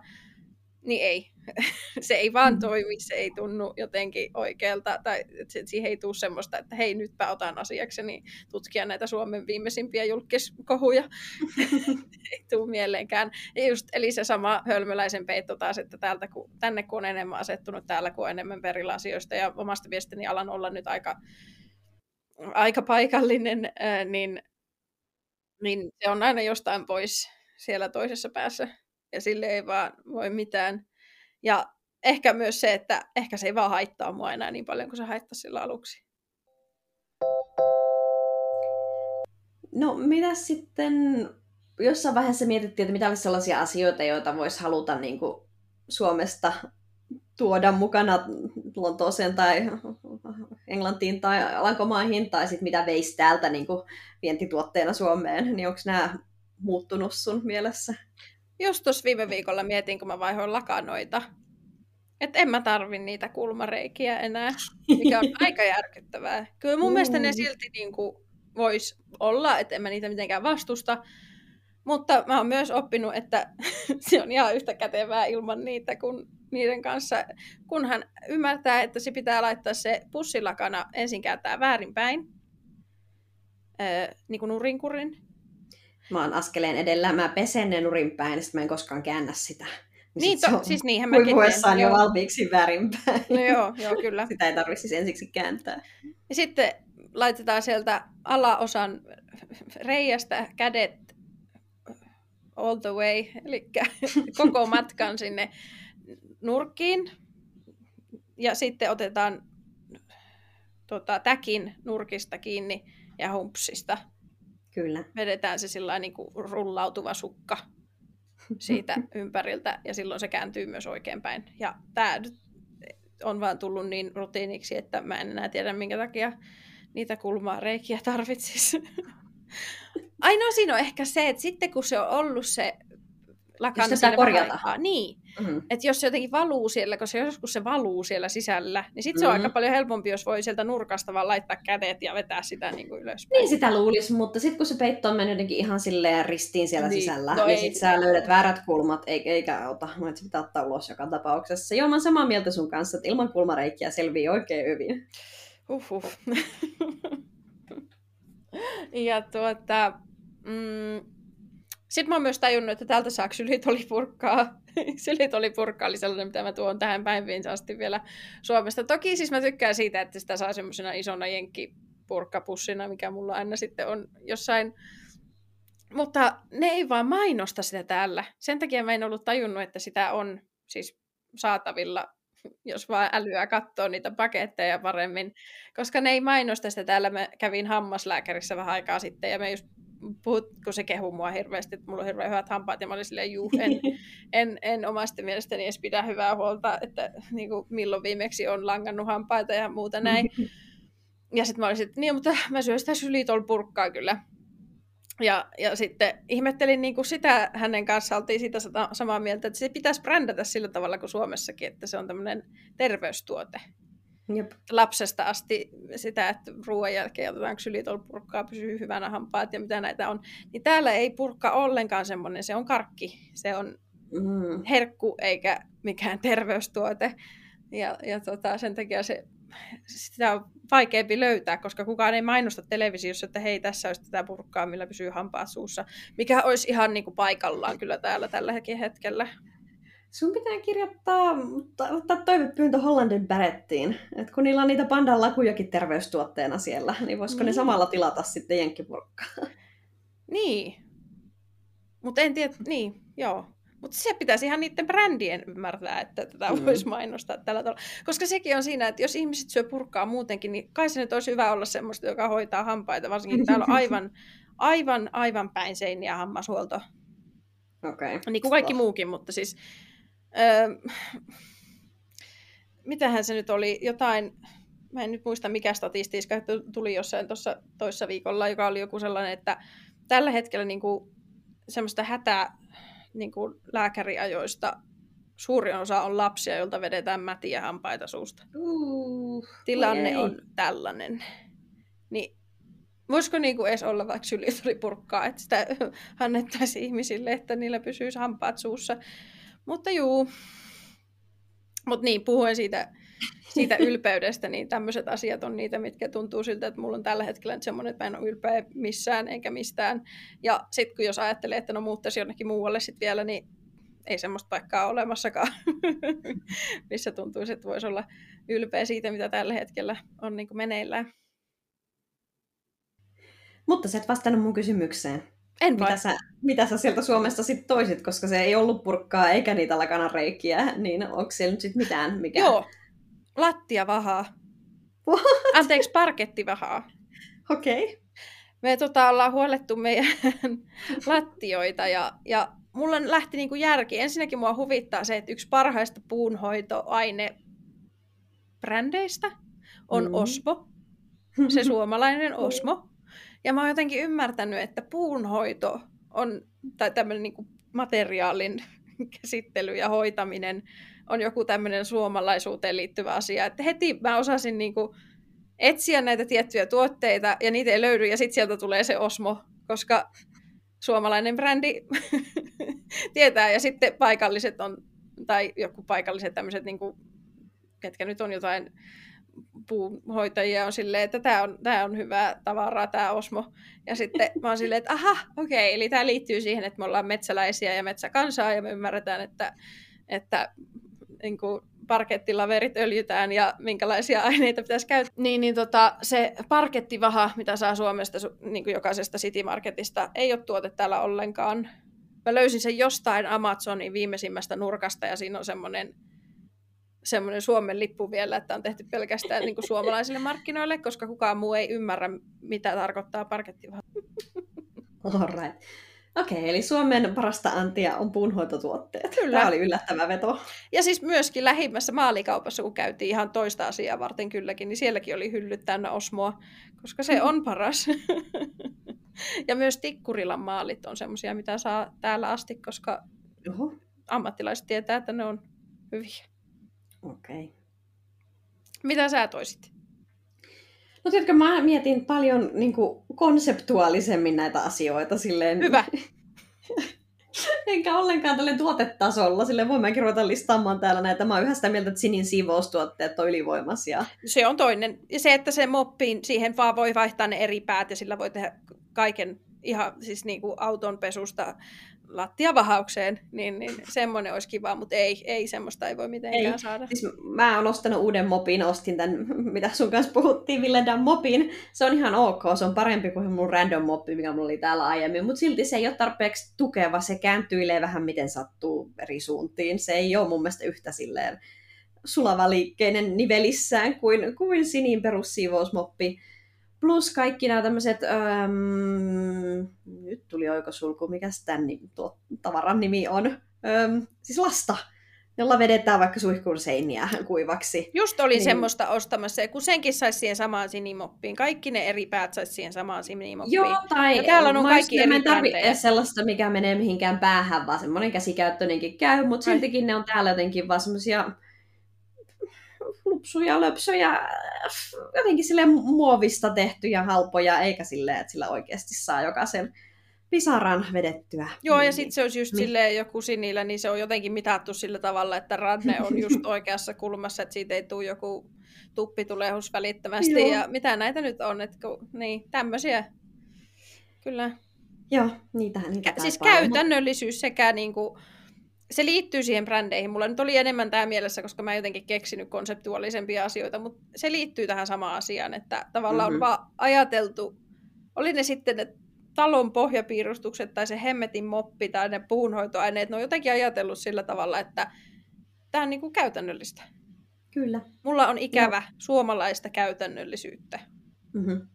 niin ei. se ei vaan mm. toimi, se ei tunnu jotenkin oikealta, tai se, siihen ei tule semmoista, että hei, nytpä otan asiakseni tutkia näitä Suomen viimeisimpiä julkiskohuja. ei tule mieleenkään. Ja just, eli se sama hölmöläisen peitto taas, että täältä, kun, tänne kun on enemmän asettunut täällä, kun on enemmän perillä asioista, ja omasta viestini alan olla nyt aika, aika paikallinen, niin, niin se on aina jostain pois siellä toisessa päässä ja sille ei vaan voi mitään. Ja ehkä myös se, että ehkä se ei vaan haittaa mua enää niin paljon kuin se haittaa sillä aluksi. No mitä sitten, jossain vaiheessa mietittiin, että mitä olisi sellaisia asioita, joita voisi haluta niin kuin Suomesta tuoda mukana Lontooseen tai Englantiin tai Alankomaihin, tai sitten mitä veisi täältä niin kuin vientituotteena Suomeen, niin onko nämä muuttunut sun mielessä? Just tuossa viime viikolla mietin, kun mä vaihoin lakanoita, että en mä tarvi niitä kulmareikiä enää, mikä on aika järkyttävää. Kyllä mun mm. mielestä ne silti niin vois olla, että en mä niitä mitenkään vastusta, mutta mä oon myös oppinut, että se on ihan yhtä kätevää ilman niitä kuin niiden kanssa, kunhan ymmärtää, että se pitää laittaa se pussilakana ensin kääntää väärinpäin, niin kuin nurinkurin, mä oon askeleen edellä, mä pesen ne nurin päin, niin mä en koskaan käännä sitä. Niin, to, siis niinhän mäkin teen. jo valmiiksi väärinpäin. No joo, joo, kyllä. Sitä ei tarvitse siis ensiksi kääntää. Ja sitten laitetaan sieltä alaosan reiästä kädet all the way, eli koko matkan sinne nurkkiin. Ja sitten otetaan tota, täkin nurkista kiinni ja humpsista Kyllä. Vedetään se sillä niin kuin rullautuva sukka siitä ympäriltä ja silloin se kääntyy myös oikeinpäin. Ja tämä on vaan tullut niin rutiiniksi, että mä en enää tiedä minkä takia niitä kulmareikiä tarvitsisi. Ainoa siinä on ehkä se, että sitten kun se on ollut se lakana sitä korjata. Niin, mm-hmm. että jos se jotenkin valuu siellä, koska joskus se valuu siellä sisällä, niin sitten mm-hmm. se on aika mm-hmm. paljon helpompi, jos voi sieltä nurkasta vaan laittaa kädet ja vetää sitä niin kuin ylöspäin. Niin sitä luulisi, mutta sitten kun se peitto on mennyt jotenkin ihan silleen ristiin siellä niin. sisällä, no niin sitten sä löydät väärät kulmat, eikä, eikä auta, että se pitää ottaa ulos joka tapauksessa. Joo, mä oon samaa mieltä sun kanssa, että ilman kulmareikkiä selvii oikein hyvin. Uhuh. ja tuota, Mm, sitten mä oon myös tajunnut, että täältä saa ksylitolipurkkaa. ksylitolipurkka oli sellainen, mitä mä tuon tähän päiviin asti vielä Suomesta. Toki siis mä tykkään siitä, että sitä saa semmoisena isona jenkkipurkkapussina, mikä mulla aina sitten on jossain. Mutta ne ei vaan mainosta sitä täällä. Sen takia mä en ollut tajunnut, että sitä on siis saatavilla jos vaan älyä katsoo niitä paketteja paremmin, koska ne ei mainosta sitä täällä. Mä kävin hammaslääkärissä vähän aikaa sitten ja me just puhut, kun se kehu mua hirveästi, että mulla on hirveän hyvät hampaat, ja mä olin silleen, juu, en, en, en omasta mielestäni edes pidä hyvää huolta, että niin kuin, milloin viimeksi on langannut hampaita ja muuta näin. Ja sitten mä olisin, että niin, mutta mä syön sitä sylitolpurkkaa kyllä. Ja, ja sitten ihmettelin niin kuin sitä, hänen kanssaan oltiin siitä samaa mieltä, että se pitäisi brändätä sillä tavalla kuin Suomessakin, että se on tämmöinen terveystuote. Jep. lapsesta asti sitä, että ruoan jälkeen otetaan ksylitolpurkkaa, pysyy hyvänä hampaat ja mitä näitä on. Niin täällä ei purkka ollenkaan semmoinen, se on karkki, se on mm. herkku eikä mikään terveystuote. Ja, ja tota, sen takia se, sitä on vaikeampi löytää, koska kukaan ei mainosta televisiossa, että hei, tässä olisi tätä purkkaa, millä pysyy hampaat suussa, mikä olisi ihan niin kuin paikallaan kyllä täällä tällä hetkellä. Sun pitää kirjoittaa, ottaa toivepyyntö Hollandin Barettiin. että kun niillä on niitä pandan lakujakin terveystuotteena siellä, niin voisiko niin. ne samalla tilata sitten jenkkipurkkaa? Niin. Mutta en tiedä, niin, joo. Mutta se pitäisi ihan niiden brändien ymmärtää, että tätä mm. voisi mainostaa tällä tavalla. Koska sekin on siinä, että jos ihmiset syö purkkaa muutenkin, niin kai se nyt olisi hyvä olla semmoista, joka hoitaa hampaita. Varsinkin täällä on aivan, aivan, aivan päin seiniä hammashuolto. Okei. Okay. Niin kuin kaikki muukin, mutta siis Öö, mitähän se nyt oli, jotain, mä en nyt muista mikä statistiikka tuli jossain tuossa toissa viikolla, joka oli joku sellainen, että tällä hetkellä niin kuin, semmoista hätä niin kuin lääkäriajoista suurin osa on lapsia, joilta vedetään mätiä hampaita suusta. Uh, Tilanne on tällainen. Niin voisiko niin kuin edes olla vaikka sylitulipurkkaa, että sitä annettaisiin ihmisille, että niillä pysyisi hampaat suussa. Mutta juu. Mutta niin, puhuen siitä, siitä ylpeydestä, niin tämmöiset asiat on niitä, mitkä tuntuu siltä, että mulla on tällä hetkellä nyt semmoinen, että mä en ole ylpeä missään enkä mistään. Ja sitten kun jos ajattelee, että no muuttaisi jonnekin muualle sitten vielä, niin ei semmoista paikkaa ole olemassakaan, missä tuntuisi, että voisi olla ylpeä siitä, mitä tällä hetkellä on niin meneillään. Mutta sä et vastannut mun kysymykseen. En mitä sä, mitä sä sieltä Suomesta sitten toisit, koska se ei ollut purkkaa eikä niitä lakanareikiä, niin onko siellä nyt sitten mitään? Mikä... Joo, lattiavahaa. What? Anteeksi, parkettivahaa. Okei. Okay. Me tota, ollaan huolettu meidän lattioita ja, ja mulla lähti niinku järki. Ensinnäkin mua huvittaa se, että yksi parhaista puunhoitoaine brändeistä on mm. Osmo. Se suomalainen Osmo. Ja mä oon jotenkin ymmärtänyt, että puunhoito on, tai tämmöinen niin materiaalin käsittely ja hoitaminen on joku tämmöinen suomalaisuuteen liittyvä asia. Että heti mä osasin niin kuin etsiä näitä tiettyjä tuotteita ja niitä ei löydy ja sitten sieltä tulee se Osmo, koska suomalainen brändi tietää ja sitten paikalliset on, tai joku paikalliset tämmöiset, niin kuin, ketkä nyt on jotain puuhoitajia on silleen, että tämä on, tämä on hyvää tavaraa, tämä Osmo. Ja sitten mä oon silleen, että aha, okei, okay, eli tämä liittyy siihen, että me ollaan metsäläisiä ja metsäkansaa ja me ymmärretään, että, että niin kuin parkettilaverit öljytään ja minkälaisia aineita pitäisi käyttää. Niin, niin tota, se parkettivaha, mitä saa Suomesta niin kuin jokaisesta City Marketista, ei ole tuote täällä ollenkaan. Mä löysin sen jostain Amazonin viimeisimmästä nurkasta ja siinä on semmoinen semmoinen Suomen lippu vielä, että on tehty pelkästään niin kuin suomalaisille markkinoille, koska kukaan muu ei ymmärrä, mitä tarkoittaa parkettivaha. Alright. Okei, okay, eli Suomen parasta antia on puunhoitotuotteet. Kyllä. Tämä oli yllättävä veto. Ja siis myöskin lähimmässä maalikaupassa, kun käytiin ihan toista asiaa varten kylläkin, niin sielläkin oli hyllyt täynnä osmoa, koska se on paras. ja myös Tikkurilan maalit on semmoisia, mitä saa täällä asti, koska Oho. ammattilaiset tietää, että ne on hyviä. Okei. Okay. Mitä sä toisit? No tiedätkö, mä mietin paljon niin kuin, konseptuaalisemmin näitä asioita. Silleen... Hyvä. Enkä ollenkaan tälle tuotetasolla. Sille voin mäkin ruveta listaamaan täällä näitä. Mä oon yhä sitä mieltä, että sinin siivoustuotteet on ylivoimaisia. Se on toinen. Ja se, että se moppiin, siihen vaan voi vaihtaa ne eri päät ja sillä voi tehdä kaiken ihan siis niin kuin auton pesusta lattiavahaukseen, niin, niin semmoinen olisi kiva, mutta ei, ei semmoista ei voi mitenkään ei. saada. Siis mä oon ostanut uuden mopin, ostin tämän, mitä sun kanssa puhuttiin, Villedan mopin. Se on ihan ok, se on parempi kuin mun random moppi, mikä mulla oli täällä aiemmin, mutta silti se ei ole tarpeeksi tukeva, se kääntyilee vähän miten sattuu eri suuntiin. Se ei ole mun mielestä yhtä silleen sulavaliikkeinen nivelissään kuin, kuin sinin perussiivousmoppi. Plus kaikki nämä tämmöiset, nyt tuli oikosulku, mikä tämän tuo tavaran nimi on, öm, siis lasta, jolla vedetään vaikka suihkuun seiniä kuivaksi. Just oli niin. semmoista ostamassa, kun senkin saisi siihen samaan sinimoppiin. Kaikki ne eri päät saisi siihen samaan sinimoppiin. Joo, tai ja täällä on kaikki eri tarvitse sellaista, mikä menee mihinkään päähän, vaan semmoinen käsikäyttöinenkin käy, mutta siltikin ne on täällä jotenkin vaan semmoisia lupsuja, löpsöjä, jotenkin sille muovista tehtyjä halpoja, eikä silleen, että sillä oikeasti saa jokaisen pisaran vedettyä. Joo, ja sitten se olisi just niin. silleen joku sinillä, niin se on jotenkin mitattu sillä tavalla, että ranne on just oikeassa kulmassa, että siitä ei tule joku tuppitulehus välittömästi. Joo. Ja mitä näitä nyt on, että kun, niin, tämmöisiä. Kyllä. Joo, niitähän niitä Siis käytännöllisyys sekä niin kuin, se liittyy siihen brändeihin. Mulla nyt oli enemmän tämä mielessä, koska mä jotenkin keksinyt konseptuaalisempia asioita, mutta se liittyy tähän samaan asiaan, että tavallaan mm-hmm. on vaan ajateltu, oli ne sitten ne talon pohjapiirustukset tai se hemmetin moppi tai ne puunhoitoaineet, ne on jotenkin ajatellut sillä tavalla, että tämä on niin kuin käytännöllistä. Kyllä. Mulla on ikävä no. suomalaista käytännöllisyyttä. Mm-hmm.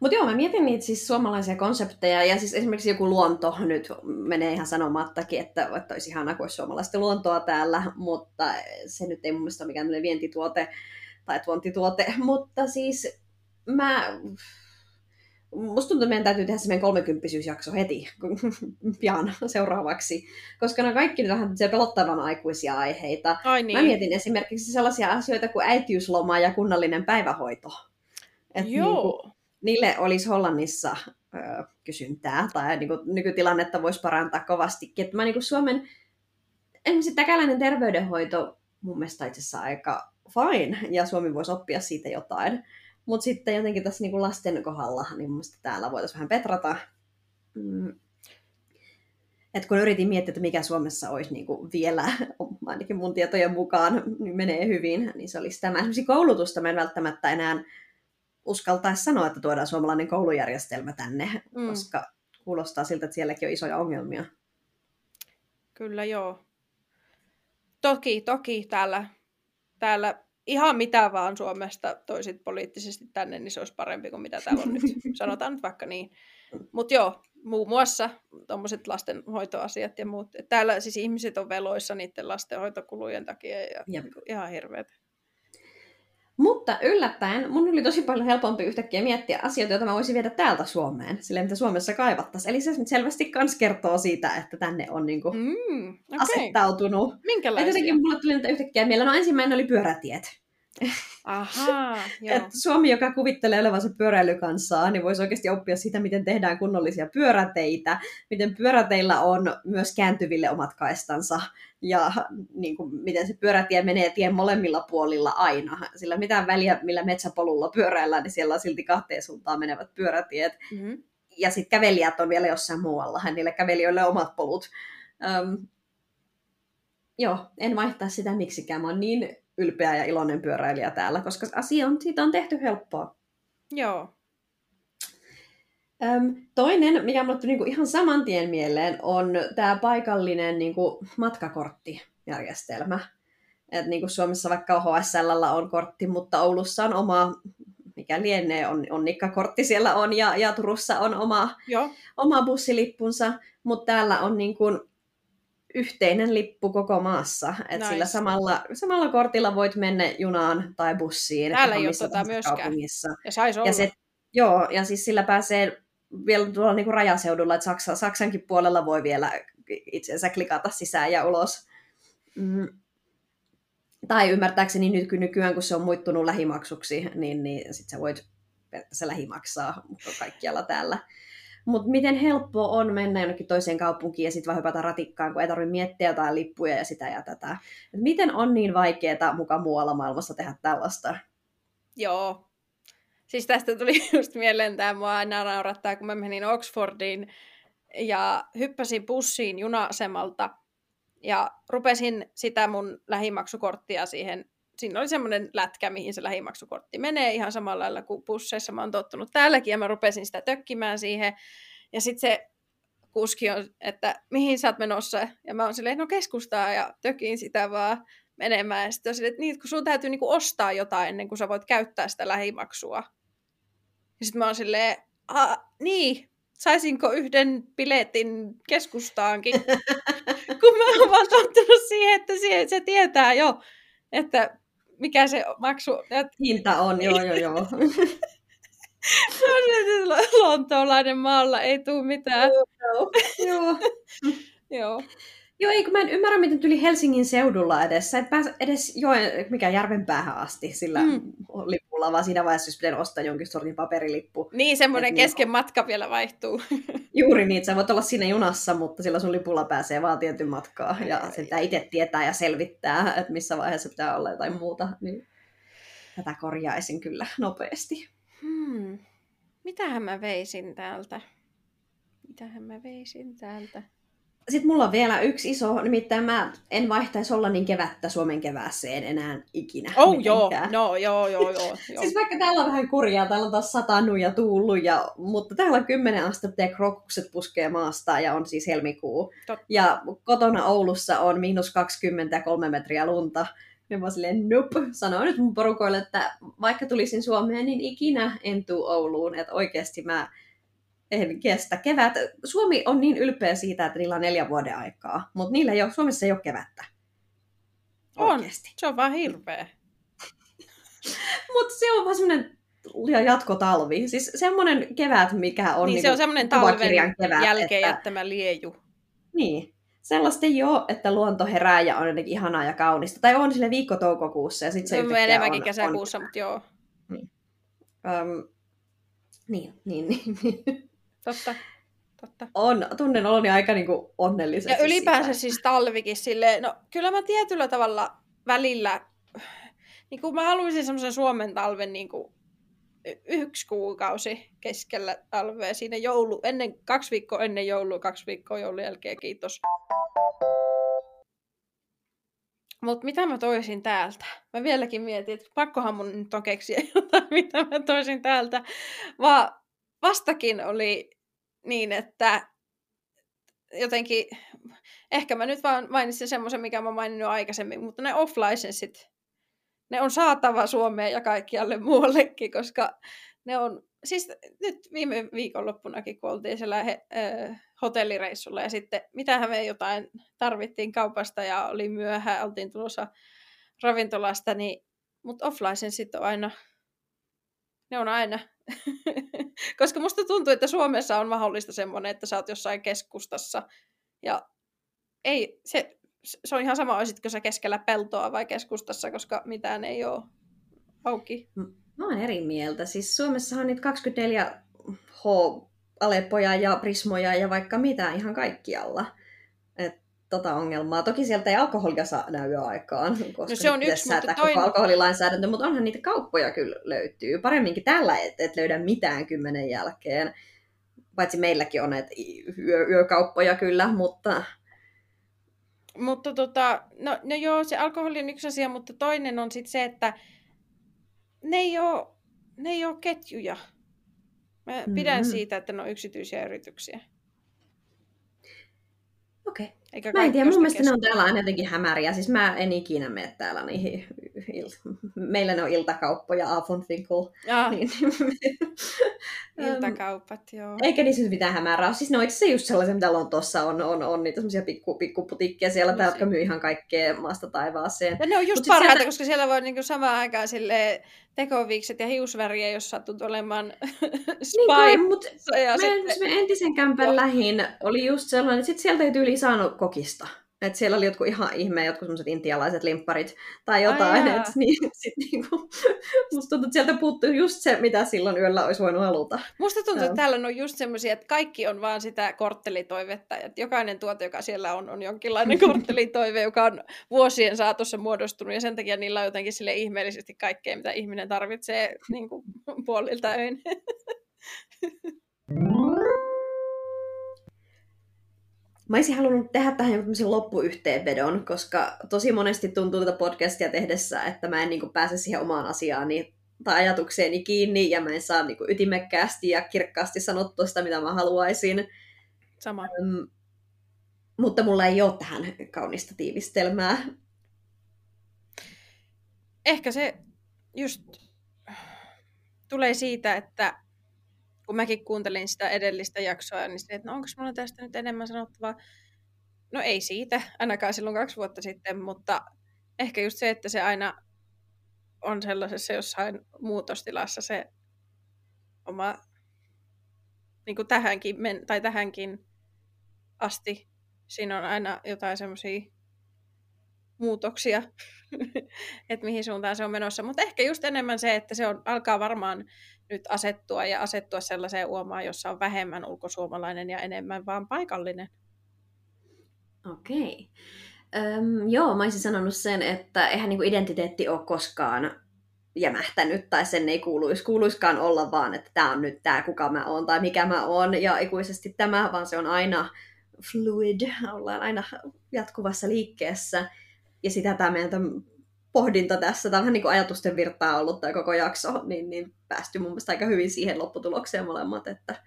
Mutta joo, mä mietin niitä siis suomalaisia konsepteja, ja siis esimerkiksi joku luonto nyt menee ihan sanomattakin, että, että olisi ihana, kun olisi suomalaista luontoa täällä, mutta se nyt ei mun mielestä ole mikään vientituote tai tuontituote, mutta siis mä Musta tuntuu, että meidän täytyy tehdä semmoinen kolmekymppisyysjakso heti pian seuraavaksi, koska ne kaikki nyt vähän pelottavan aikuisia aiheita. Ai niin. Mä mietin esimerkiksi sellaisia asioita kuin äitiysloma ja kunnallinen päivähoito. Et Joo. Niin kuin, niille olisi Hollannissa ö, kysyntää tai niin kuin, nykytilannetta voisi parantaa kovastikin. Että mä niin kuin Suomen, esimerkiksi täkäläinen terveydenhoito mun mielestä itse asiassa aika fine, ja Suomi voisi oppia siitä jotain. Mutta sitten jotenkin tässä niin kuin lasten kohdalla, niin mun täällä voitaisiin vähän petrata. Mm. Et kun yritin miettiä, että mikä Suomessa olisi niin kuin vielä, ainakin mun tietojen mukaan, niin menee hyvin, niin se olisi tämä. Esimerkiksi koulutusta mä en välttämättä enää uskaltaisi sanoa, että tuodaan suomalainen koulujärjestelmä tänne, mm. koska kuulostaa siltä, että sielläkin on isoja ongelmia. Kyllä joo. Toki, toki täällä, täällä ihan mitä vaan Suomesta toisit poliittisesti tänne, niin se olisi parempi kuin mitä täällä on nyt. Sanotaan nyt vaikka niin. Mutta joo, muun muassa tuommoiset lastenhoitoasiat ja muut. Täällä siis ihmiset on veloissa niiden lastenhoitokulujen takia ja Jep. ihan hirveät. Mutta yllättäen mun oli tosi paljon helpompi yhtäkkiä miettiä asioita, joita mä voisin viedä täältä Suomeen, sille mitä Suomessa kaivattaisiin. Eli se selvästi kans kertoo siitä, että tänne on niinku mm, okay. asettautunut. Minkälaisia? jotenkin mulle tuli niitä yhtäkkiä mieleen. No ensimmäinen oli pyörätiet. Aha, joo. Et Suomi, joka kuvittelee olevansa pyöräilykansaa, niin voisi oikeasti oppia sitä, miten tehdään kunnollisia pyöräteitä, miten pyöräteillä on myös kääntyville omat kaistansa, ja niin kuin, miten se pyörätie menee tien molemmilla puolilla aina. Sillä mitään väliä, millä metsäpolulla pyöräillään, niin siellä on silti kahteen suuntaan menevät pyörätiet. Mm-hmm. Ja sitten kävelijät on vielä jossain muualla, niille kävelijöille omat polut. Öm, joo, en vaihtaa sitä miksikään. Mä oon niin ylpeä ja iloinen pyöräilijä täällä, koska asia on, siitä on tehty helppoa. Joo. Öm, toinen, mikä mulle tuli niinku ihan saman tien mieleen, on tämä paikallinen niinku matkakorttijärjestelmä. Et niinku Suomessa vaikka HSL on kortti, mutta Oulussa on oma, mikä lienee, on, on nikkakortti siellä on, ja, ja Turussa on oma, Joo. oma bussilippunsa, mutta täällä on niinku yhteinen lippu koko maassa. Et nice. sillä samalla, samalla kortilla voit mennä junaan tai bussiin. Täällä ei ole tota myöskään. Kaupungissa. Ja sais olla. Ja se, joo, ja siis sillä pääsee vielä tuolla niinku rajaseudulla, että Saksa, Saksankin puolella voi vielä itsensä klikata sisään ja ulos. Mm. Tai ymmärtääkseni nyt nykyään, kun se on muittunut lähimaksuksi, niin, niin sit sä voit se lähimaksaa kaikkialla täällä. Mutta miten helppo on mennä jonnekin toiseen kaupunkiin ja sitten vaan hypätä ratikkaan, kun ei tarvitse miettiä jotain lippuja ja sitä ja tätä. Et miten on niin vaikeaa mukaan muualla maailmassa tehdä tällaista? Joo. Siis tästä tuli just mieleen tämä, mua aina naurattaa, kun mä menin Oxfordiin ja hyppäsin bussiin juna-asemalta ja rupesin sitä mun lähimaksukorttia siihen, siinä oli semmoinen lätkä, mihin se lähimaksukortti menee ihan samalla lailla kuin busseissa mä oon tottunut täälläkin ja mä rupesin sitä tökkimään siihen ja sitten se kuski on, että mihin sä oot menossa ja mä oon silleen, no keskustaa ja tökin sitä vaan menemään. Ja sitten silleen, että niin, kun sun täytyy niinku ostaa jotain ennen kuin sä voit käyttää sitä lähimaksua. Ja sitten mä oon silleen, niin, saisinko yhden biletin keskustaankin? kun mä oon vaan tottunut siihen, että se tietää jo, että mikä se maksu... Hinta on, joo, joo, joo. Lontoolainen maalla ei tule mitään. Joo. joo. joo. Joo, ei kun mä en ymmärrä, miten tuli Helsingin seudulla edes. Sä et pääse edes joen, mikä järven päähän asti sillä mm. lipulla, vaan siinä vaiheessa, jos pitää ostaa jonkin sortin paperilippu. Niin, semmoinen niin kesken niin, matka vielä vaihtuu. Juuri niin, sä voit olla siinä junassa, mutta sillä sun lipulla pääsee vaan tietyn matkaa. Ja sen pitää itse tietää ja selvittää, että missä vaiheessa pitää olla jotain muuta. Niin tätä korjaisin kyllä nopeasti. Hmm. Mitähän mä veisin täältä? Mitähän mä veisin täältä? Sitten mulla on vielä yksi iso, nimittäin mä en vaihtaisi olla niin kevättä Suomen kevääseen enää ikinä. Oh mitenkään. joo, no, joo, joo, joo, joo. siis vaikka täällä on vähän kurjaa, täällä on taas satanut ja tuullut, ja, mutta täällä on kymmenen astetta krokukset puskee maasta ja on siis helmikuu. Tot. Ja kotona Oulussa on miinus 23 metriä lunta. Ja mä silleen, nope. Sanoin nyt mun porukoille, että vaikka tulisin Suomeen, niin ikinä en tuu Ouluun. Että oikeasti mä en kestä. Kevät, Suomi on niin ylpeä siitä, että niillä on neljä vuoden aikaa, mutta niillä ei ole, Suomessa ei ole kevättä. Oikeasti. On, se on vaan hirveä. mutta se on vaan semmoinen jatkotalvi. Siis semmoinen kevät, mikä on niin, niin se on semmoinen talven kevät, jälkeen että... jättämä lieju. Niin. Sellaista ei ole, että luonto herää ja on jotenkin ihanaa ja kaunista. Tai on sille viikko toukokuussa ja sitten se, se enemmänkin on, kesäkuussa, on... mutta joo. Niin. Um, niin, niin, niin. Totta. Totta. On, tunnen oloni aika niinku onnellisesti. Ja ylipäänsä sitä. siis talvikin silleen, no kyllä mä tietyllä tavalla välillä, niin kuin mä haluaisin semmoisen Suomen talven niin kuin yksi kuukausi keskellä talvea siinä joulu, ennen, kaksi viikkoa ennen joulua, kaksi viikkoa joulun jälkeen, kiitos. Mutta mitä mä toisin täältä? Mä vieläkin mietin, että pakkohan mun nyt on keksiä jotain, mitä mä toisin täältä. Vaan vastakin oli niin, että jotenkin, ehkä mä nyt vaan mainitsin semmoisen, mikä mä maininnut aikaisemmin, mutta ne off-licensit, ne on saatava Suomeen ja kaikkialle muuallekin, koska ne on, siis nyt viime viikonloppunakin, kun oltiin siellä he, äh, hotellireissulla ja sitten mitähän me jotain tarvittiin kaupasta ja oli myöhään, oltiin tulossa ravintolasta, niin, mutta off-licensit on aina, ne on aina Koska musta tuntuu, että Suomessa on mahdollista semmoinen, että sä oot jossain keskustassa ja ei, se, se on ihan sama, olisitko sä keskellä peltoa vai keskustassa, koska mitään ei ole auki. Mä oon eri mieltä. Siis Suomessa on niitä 24 H Aleppoja ja Prismoja ja vaikka mitä ihan kaikkialla. Tota ongelmaa. Toki sieltä ei alkoholia saa näy aikaan, koska no se on yksi, mutta toinen... alkoholilainsäädäntö, mutta onhan niitä kauppoja kyllä löytyy. Paremminkin tällä et, et löydä mitään kymmenen jälkeen. Paitsi meilläkin on näitä yö, yökauppoja kyllä, mutta... Mutta tota, no, no joo, se alkoholi on yksi asia, mutta toinen on sitten se, että ne ei ole, ne ei ole ketjuja. Mä pidän mm-hmm. siitä, että ne on yksityisiä yrityksiä. Okei. Okay. Eikä mä en tiedä, mun mielestä ne on täällä aina jotenkin hämäriä. Siis mä en ikinä mene täällä niihin. Il- Meillä ne on iltakauppoja, Afunfinkel. Niin, Iltakaupat, joo. Eikä niissä nyt mitään hämärää Siis ne on itse just sellaisia, mitä tuossa on, on, on niitä semmoisia pikku, pikkuputikkeja siellä, no, jotka myy ihan kaikkea maasta taivaaseen. Ja ne on just Mut parhaita, sieltä... koska siellä voi niinku samaan aikaan sille tekoviikset ja hiusväriä, jos satut olemaan spy. Niin mutta sitten... me entisen kämpän lähin oli just sellainen, että sit sieltä ei tyyli saanut kokista. Et siellä oli jotkut ihan ihmeä, jotkut semmoiset intialaiset limpparit tai jotain. Et, niin, sit niinku, musta tuntuu, että sieltä puuttuu just se, mitä silloin yöllä olisi voinut haluta. Musta tuntuu, että täällä on just semmoisia, että kaikki on vaan sitä korttelitoivetta. Että jokainen tuote, joka siellä on, on jonkinlainen korttelitoive, joka on vuosien saatossa muodostunut. Ja sen takia niillä on jotenkin sille ihmeellisesti kaikkea, mitä ihminen tarvitsee niin kuin puolilta öin. Mä olisin halunnut tehdä tähän joku loppuyhteenvedon, koska tosi monesti tuntuu tätä podcastia tehdessä, että mä en niin kuin, pääse siihen omaan asiaani tai ajatukseeni kiinni ja mä en saa niin kuin, ytimekkäästi ja kirkkaasti sanottua sitä, mitä mä haluaisin. Sama. Um, mutta mulla ei ole tähän kaunista tiivistelmää. Ehkä se just tulee siitä, että kun mäkin kuuntelin sitä edellistä jaksoa, niin sitten, että no onko mulla tästä nyt enemmän sanottavaa? No ei siitä, ainakaan silloin kaksi vuotta sitten, mutta ehkä just se, että se aina on sellaisessa jossain muutostilassa se oma, niin kuin tähänkin, tai tähänkin asti, siinä on aina jotain semmoisia muutoksia, että mihin suuntaan se on menossa. Mutta ehkä just enemmän se, että se on, alkaa varmaan nyt asettua ja asettua sellaiseen uomaan, jossa on vähemmän ulkosuomalainen ja enemmän vaan paikallinen. Okei. Öm, joo, mä olisin sanonut sen, että eihän niinku identiteetti ole koskaan jämähtänyt tai sen ei kuuluisi, kuuluiskaan olla vaan, että tämä on nyt tämä, kuka mä oon tai mikä mä oon ja ikuisesti tämä, vaan se on aina fluid, ollaan aina jatkuvassa liikkeessä ja sitä tämä meidän pohdinta tässä, tämä on vähän niin kuin ajatusten virtaa ollut tämä koko jakso, niin, niin päästy mun mielestä aika hyvin siihen lopputulokseen molemmat, että,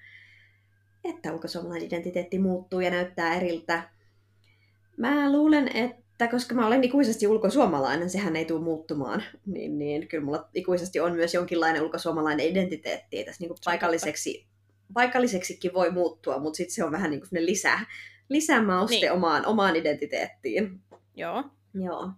että ulkosuomalainen identiteetti muuttuu ja näyttää eriltä. Mä luulen, että koska mä olen ikuisesti ulkosuomalainen, sehän ei tule muuttumaan, niin, niin kyllä mulla ikuisesti on myös jonkinlainen ulkosuomalainen identiteetti. Tässä niin paikalliseksi, paikalliseksikin voi muuttua, mutta sitten se on vähän niin kuin lisää, lisämauste niin. omaan, omaan identiteettiin. Joo. Joo.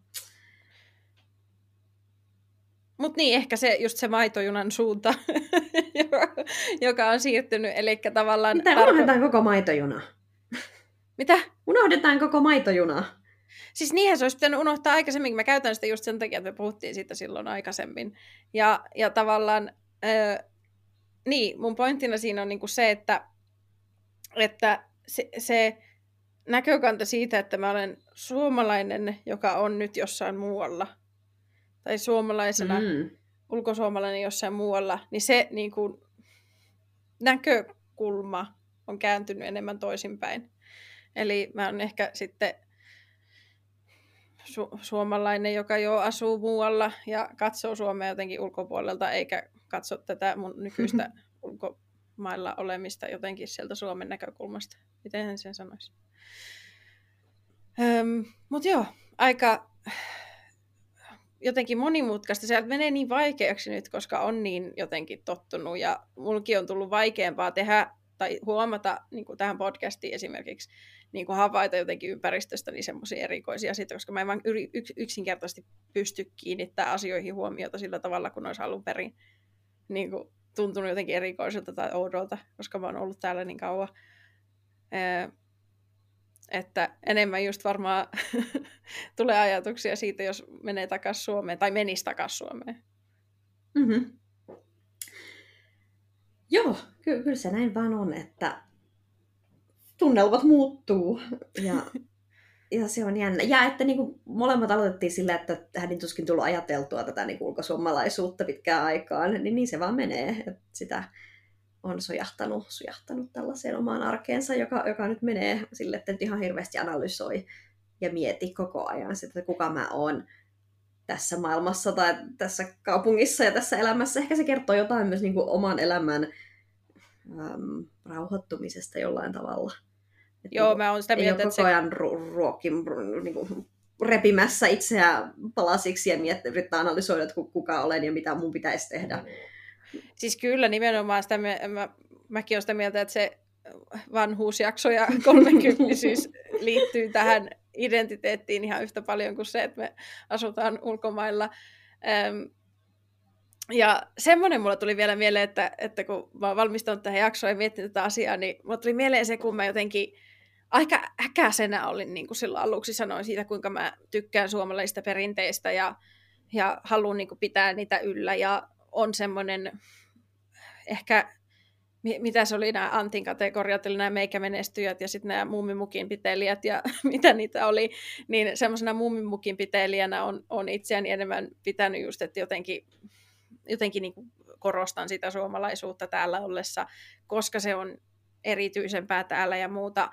Mutta niin, ehkä se just se maitojunan suunta, joka, joka on siirtynyt, eli tavallaan... Mitä, tarko... unohdetaan koko maitojuna? Mitä? Unohdetaan koko maitojuna. Siis niinhän se olisi pitänyt unohtaa aikaisemmin, mä käytän sitä just sen takia, että me puhuttiin siitä silloin aikaisemmin. Ja, ja tavallaan, öö, niin, mun pointtina siinä on niinku se, että, että se, se näkökanta siitä, että mä olen suomalainen, joka on nyt jossain muualla, tai suomalaisena mm. ulkosuomalainen jossain muualla, niin se niin kuin, näkökulma on kääntynyt enemmän toisinpäin. Eli mä oon ehkä sitten su- suomalainen, joka jo asuu muualla ja katsoo Suomea jotenkin ulkopuolelta, eikä katso tätä mun nykyistä ulkomailla olemista jotenkin sieltä Suomen näkökulmasta. Miten sen sanoisi? Mutta joo, aika jotenkin monimutkaista. Se menee niin vaikeaksi nyt, koska on niin jotenkin tottunut ja mulki on tullut vaikeampaa tehdä tai huomata niin kuin tähän podcastiin esimerkiksi niin kuin havaita jotenkin ympäristöstä niin semmoisia erikoisia asioita, koska mä en vaan yksinkertaisesti pysty kiinnittämään asioihin huomiota sillä tavalla, kun olisi alun perin niin kuin, tuntunut jotenkin erikoiselta tai oudolta, koska mä oon ollut täällä niin kauan. Että enemmän just varmaan tulee ajatuksia siitä, jos menee takaisin Suomeen tai menisi takaisin Suomeen. Mm-hmm. Joo, ky- kyllä se näin vaan on, että tunnelmat muuttuu ja, ja se on jännä. Ja että niin kuin molemmat aloitettiin sillä, että hänen tuskin tullut ajateltua tätä niin ulkosuomalaisuutta pitkään aikaan, niin niin se vaan menee. Että sitä on sujahtanut, sujahtanut tällaiseen omaan arkeensa, joka, joka nyt menee sille, että nyt ihan hirveästi analysoi ja mieti koko ajan sitä, että kuka mä oon tässä maailmassa tai tässä kaupungissa ja tässä elämässä. Ehkä se kertoo jotain myös niin kuin oman elämän äm, rauhoittumisesta jollain tavalla. Että Joo, niin mä oon sitä mieltä, että koko ajan se... ruokin, niin kuin, repimässä itseään palasiksi ja miettiä, yrittää analysoida, että kuka olen ja mitä mun pitäisi tehdä. Siis kyllä nimenomaan sitä, mä, mä, mäkin olen sitä mieltä, että se vanhuusjakso ja 30 liittyy tähän identiteettiin ihan yhtä paljon kuin se, että me asutaan ulkomailla. Öm, ja semmoinen mulla tuli vielä mieleen, että, että kun mä oon valmistunut tähän jaksoon ja miettinyt tätä asiaa, niin mulla tuli mieleen se, kun mä jotenkin aika äkäisenä olin niin kuin silloin aluksi sanoin siitä, kuinka mä tykkään suomalaisista perinteistä ja, ja haluan niin kuin pitää niitä yllä ja on semmoinen ehkä, mitä se oli nämä Antin kategoriat, eli nämä meikämenestyjät ja sitten nämä mummimukin pitelijät ja mitä niitä oli, niin semmoisena mummimukin pitelijänä on, on itseäni enemmän pitänyt just, että jotenkin, jotenkin niin kuin korostan sitä suomalaisuutta täällä ollessa, koska se on erityisempää täällä ja muuta.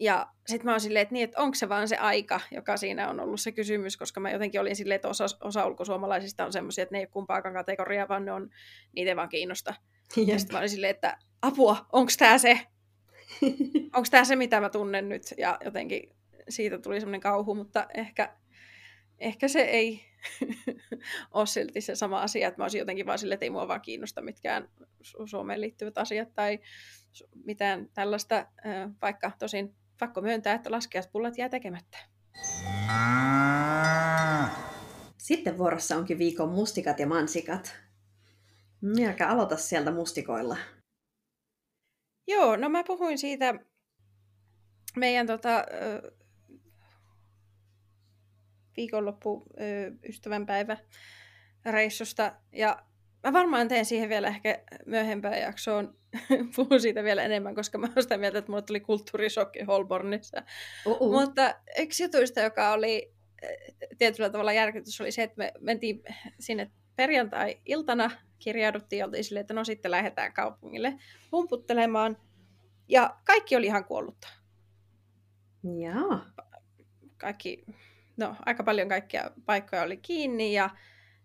Ja sitten mä oon silleen, että, niin, että onko se vaan se aika, joka siinä on ollut se kysymys, koska mä jotenkin olin silleen, että osa, osa ulkosuomalaisista on semmoisia, että ne ei ole kumpaakaan kategoriaa, vaan ne on, niitä ei vaan kiinnosta. Ja sitten mä olin silleen, että apua, onko tämä se? onko tämä se, mitä mä tunnen nyt? Ja jotenkin siitä tuli semmoinen kauhu, mutta ehkä, ehkä se ei ole silti se sama asia, että mä olisin jotenkin vaan silleen, että ei mua vaan kiinnosta mitkään Suomeen liittyvät asiat tai mitään tällaista, vaikka tosin pakko myöntää, että laskiaspullat jää tekemättä. Sitten vuorossa onkin viikon mustikat ja mansikat. Minäkä aloita sieltä mustikoilla. Joo, no mä puhuin siitä meidän tota, viikonloppu ystävänpäivä reissusta. Ja mä varmaan teen siihen vielä ehkä myöhempään jaksoon. Puhun siitä vielä enemmän, koska mä oon sitä mieltä, että mulle tuli kulttuurisokki Holbornissa. Uh-uh. Mutta yksi jutuista, joka oli tietyllä tavalla järkytys, oli se, että me mentiin sinne perjantai-iltana, kirjauduttiin ja oltiin silleen, että no sitten lähdetään kaupungille humputtelemaan. Ja kaikki oli ihan kuollutta. Joo. Kaikki no, aika paljon kaikkia paikkoja oli kiinni ja,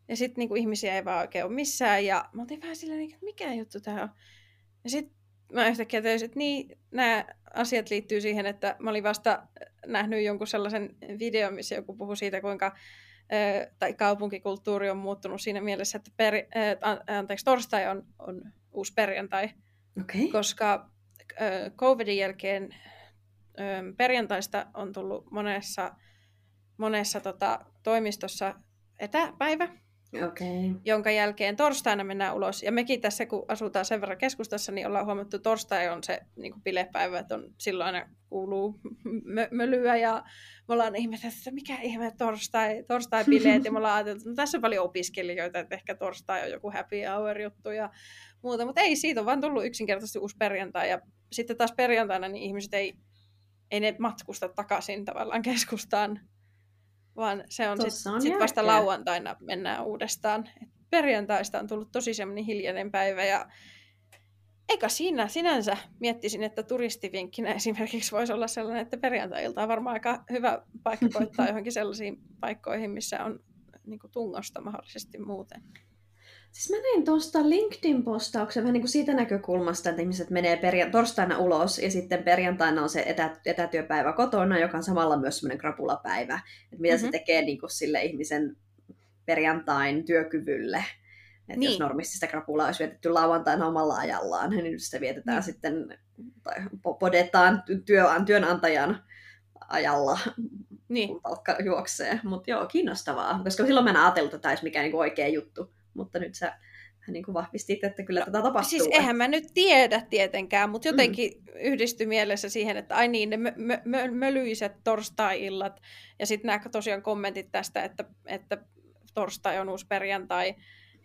ja sitten niinku ihmisiä ei vaan oikein ole missään. Ja mä oltiin vähän silleen, että mikä juttu tämä on. Ja sitten mä yhtäkkiä täysin, että niin, nämä asiat liittyy siihen, että mä olin vasta nähnyt jonkun sellaisen videon, missä joku puhui siitä, kuinka tai kaupunkikulttuuri on muuttunut siinä mielessä, että per, anteeksi, torstai on, on uusi perjantai, okay. koska covidin jälkeen perjantaista on tullut monessa monessa tota, toimistossa etäpäivä, okay. jonka jälkeen torstaina mennään ulos. Ja mekin tässä, kun asutaan sen verran keskustassa, niin ollaan huomattu, että torstai on se niin kuin bilepäivä, että on, silloin aina kuuluu mö- mölyä ja me ollaan ihmetelty, että mikä ihme torstai, torstai-bileet, ja me ollaan ajateltu, että no, tässä on paljon opiskelijoita, että ehkä torstai on joku happy hour-juttu ja muuta, mutta ei, siitä on vaan tullut yksinkertaisesti uusi perjantai, ja sitten taas perjantaina niin ihmiset ei, ei ne matkusta takaisin tavallaan keskustaan, vaan se on sitten sit vasta lauantaina mennään uudestaan. Et perjantaista on tullut tosi semmoinen hiljainen päivä ja eikä siinä sinänsä miettisin, että turistivinkkinä esimerkiksi voisi olla sellainen, että perjantai-ilta on varmaan aika hyvä paikka koittaa johonkin sellaisiin paikkoihin, missä on niin tungosta mahdollisesti muuten. Siis mä näin tuosta LinkedIn-postauksen vähän niin kuin siitä näkökulmasta, että ihmiset menee perja- torstaina ulos ja sitten perjantaina on se etä- etätyöpäivä kotona, joka on samalla myös semmoinen krapulapäivä. Että mitä mm-hmm. se tekee niin kuin sille ihmisen perjantain työkyvylle. Että niin. jos normisti sitä krapulaa olisi vietetty lauantaina omalla ajallaan, niin sitä vietetään niin. sitten, tai podetaan työ- työnantajan ajalla, niin. kun palkka juoksee. Mutta joo, kiinnostavaa, koska silloin mä en ajatellut, että tämä olisi mikään niin oikea juttu mutta nyt sä niin kuin vahvistit, että kyllä no, tätä tapahtuu. Siis eihän mä nyt tiedä tietenkään, mutta jotenkin mm. yhdistyi mielessä siihen, että ai niin, ne mö, mö, mö, mölyiset torstai-illat ja sitten nämä tosiaan kommentit tästä, että, että torstai on uusi perjantai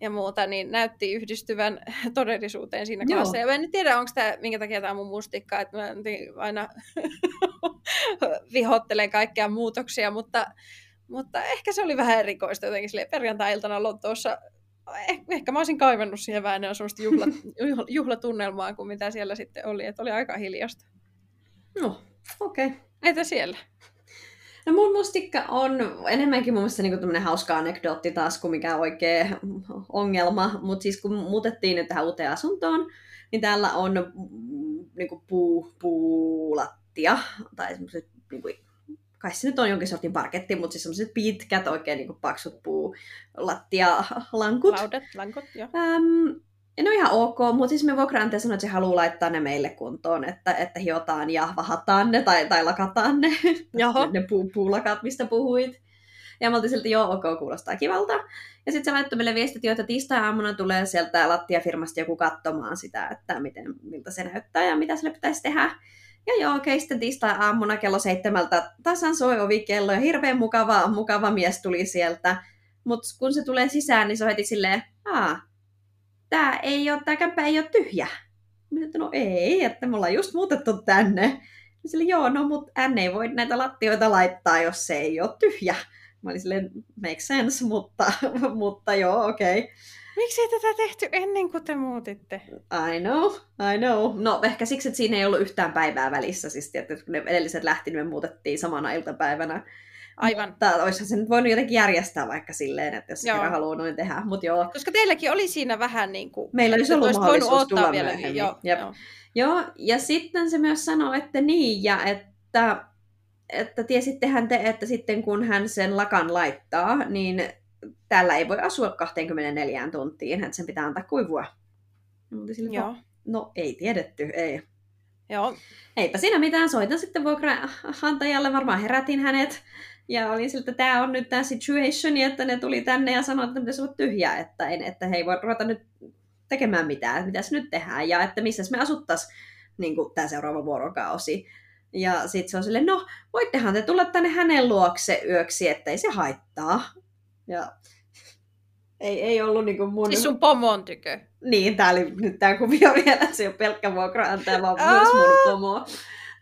ja muuta, niin näytti yhdistyvän todellisuuteen siinä kanssa. Ja mä en tiedä, onko tämä, minkä takia tämä on mun mustikka, että mä aina vihottelen kaikkia muutoksia, mutta, mutta ehkä se oli vähän erikoista jotenkin perjantai-iltana Lontoossa eh, ehkä mä olisin kaivannut siihen vähän semmoista juhla, juhlatunnelmaa kuin mitä siellä sitten oli, että oli aika hiljasta. No, okei. Okay. Entä siellä? No mun mustikka on enemmänkin mun mielestä niinku hauska anekdootti taas kuin mikä oikea ongelma, mutta siis kun muutettiin nyt tähän uuteen asuntoon, niin täällä on niinku puu, puulattia, tai semmoiset niinku kai se nyt on jonkin sortin parketti, mutta siis semmoiset pitkät, oikein niin kuin paksut puulattialankut. Laudet, lankut, joo. Ähm, ne on ihan ok, mutta siis me vuokraantaja sanoi, että se haluaa laittaa ne meille kuntoon, että, että hiotaan ja vahataan ne tai, tai lakataan ne, ne puu, puulakat, mistä puhuit. Ja me oltiin silti, joo, ok, kuulostaa kivalta. Ja sitten se laittoi meille viestit, että tiistai-aamuna tulee sieltä lattiafirmasta joku katsomaan sitä, että miten, miltä se näyttää ja mitä sille pitäisi tehdä. Ja joo, okei, okay, sitten tiistai-aamuna kello seitsemältä tasan soi ovikello ja hirveän mukava, mukava mies tuli sieltä. Mutta kun se tulee sisään, niin se on heti silleen, aa, tää ei ole, tää kämpä ei ole tyhjä. Mä että no ei, että me ollaan just muutettu tänne. Sille, joo, no mut hän ei voi näitä lattioita laittaa, jos se ei ole tyhjä. Mä olin silleen, make sense, mutta, mutta joo, okei. Okay. Miksi ei tätä tehty ennen kuin te muutitte? I know, I know. No ehkä siksi, että siinä ei ollut yhtään päivää välissä. Siis että kun ne edelliset lähti, niin me muutettiin samana iltapäivänä. Aivan. Mutta olisihan se nyt voinut jotenkin järjestää vaikka silleen, että jos kerran haluaa noin tehdä. Mut joo. Koska teilläkin oli siinä vähän niin kuin... Meillä olisi ollut mahdollisuus tulla vielä myöhemmin. Joo, joo. joo, ja sitten se myös sanoi, että niin, ja että, että tiesittehän te, että sitten kun hän sen lakan laittaa, niin täällä ei voi asua 24 tuntiin, että sen pitää antaa kuivua. Mutta sille, Joo. No, no ei tiedetty, ei. Joo. Eipä siinä mitään, soitan sitten vuokraantajalle, varmaan herätin hänet. Ja olin siltä, että tämä on nyt tämä situation, että ne tuli tänne ja sanoi, että pitäisi olla tyhjää, että, en, että he ei voi ruveta nyt tekemään mitään, että mitä nyt tehdään ja että missä me asuttaisiin niin tämä seuraava vuorokausi. Ja sitten se on silleen, no voittehan te tulla tänne hänen luokse yöksi, että ei se haittaa. Ja ei, ei ollut niinku mun... Siis sun pomon tykö? Niin, tää oli nyt tää kuvio vielä, se ei ole pelkkä vuokraantaja, vaan myös mun pomo.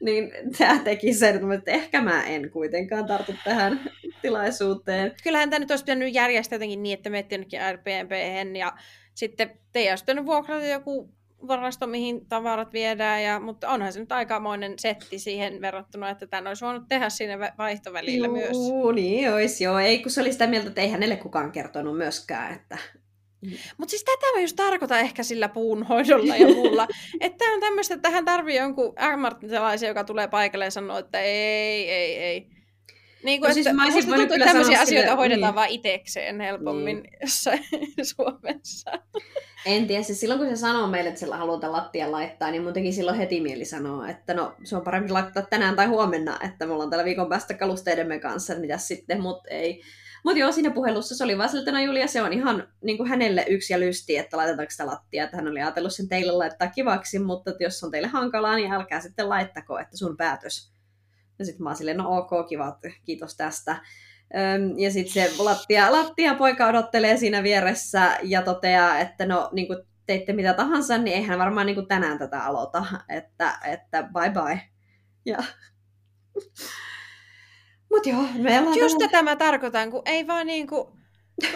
Niin tämä teki sen, että ehkä mä en kuitenkaan tartu tähän tilaisuuteen. Kyllähän tämä nyt olisi pitänyt järjestää jotenkin niin, että menette jonnekin Airbnb ja sitten te olisi vuokrata joku varasto, mihin tavarat viedään, ja, mutta onhan se nyt aikamoinen setti siihen verrattuna, että tämän olisi voinut tehdä siinä vaihtovälillä Juu, myös. niin olisi joo. Ei, kun se oli sitä mieltä, että ei hänelle kukaan kertonut myöskään, että mutta siis tätä mä just tarkoitan ehkä sillä puunhoidolla ja muulla. että on tämmöistä, että hän tarvii jonkun ammattilaisen, joka tulee paikalle ja sanoo, että ei, ei, ei. Niin kuin, no siis että mä tuntuu, että tämmöisiä asioita sille, hoidetaan niin. vain itsekseen helpommin niin. jossain Suomessa. En tiedä, siis silloin kun se sanoo meille, että sillä halutaan lattia laittaa, niin mun teki silloin heti mieli sanoa, että no se on parempi laittaa tänään tai huomenna, että me ollaan tällä viikon päästä kalusteidemme kanssa, mitä sitten, mutta ei. Mutta joo, siinä puhelussa se oli vaan siltä, no Julia, se on ihan niin kuin hänelle yksi ja lysti, että laitetaanko sitä lattia, että hän oli ajatellut sen teille laittaa kivaksi, mutta että jos on teille hankalaa, niin älkää sitten laittako, että sun päätös. Ja sitten mä oon silleen, no ok, kiva, kiitos tästä. Ja sitten se lattia, lattia poika odottelee siinä vieressä ja toteaa, että no niin kuin teitte mitä tahansa, niin eihän varmaan niin kuin tänään tätä aloita, että, että bye bye. Ja... Mut joo, me ollaan Just tätä mä tarkoitan, kun ei vaan niin kuin,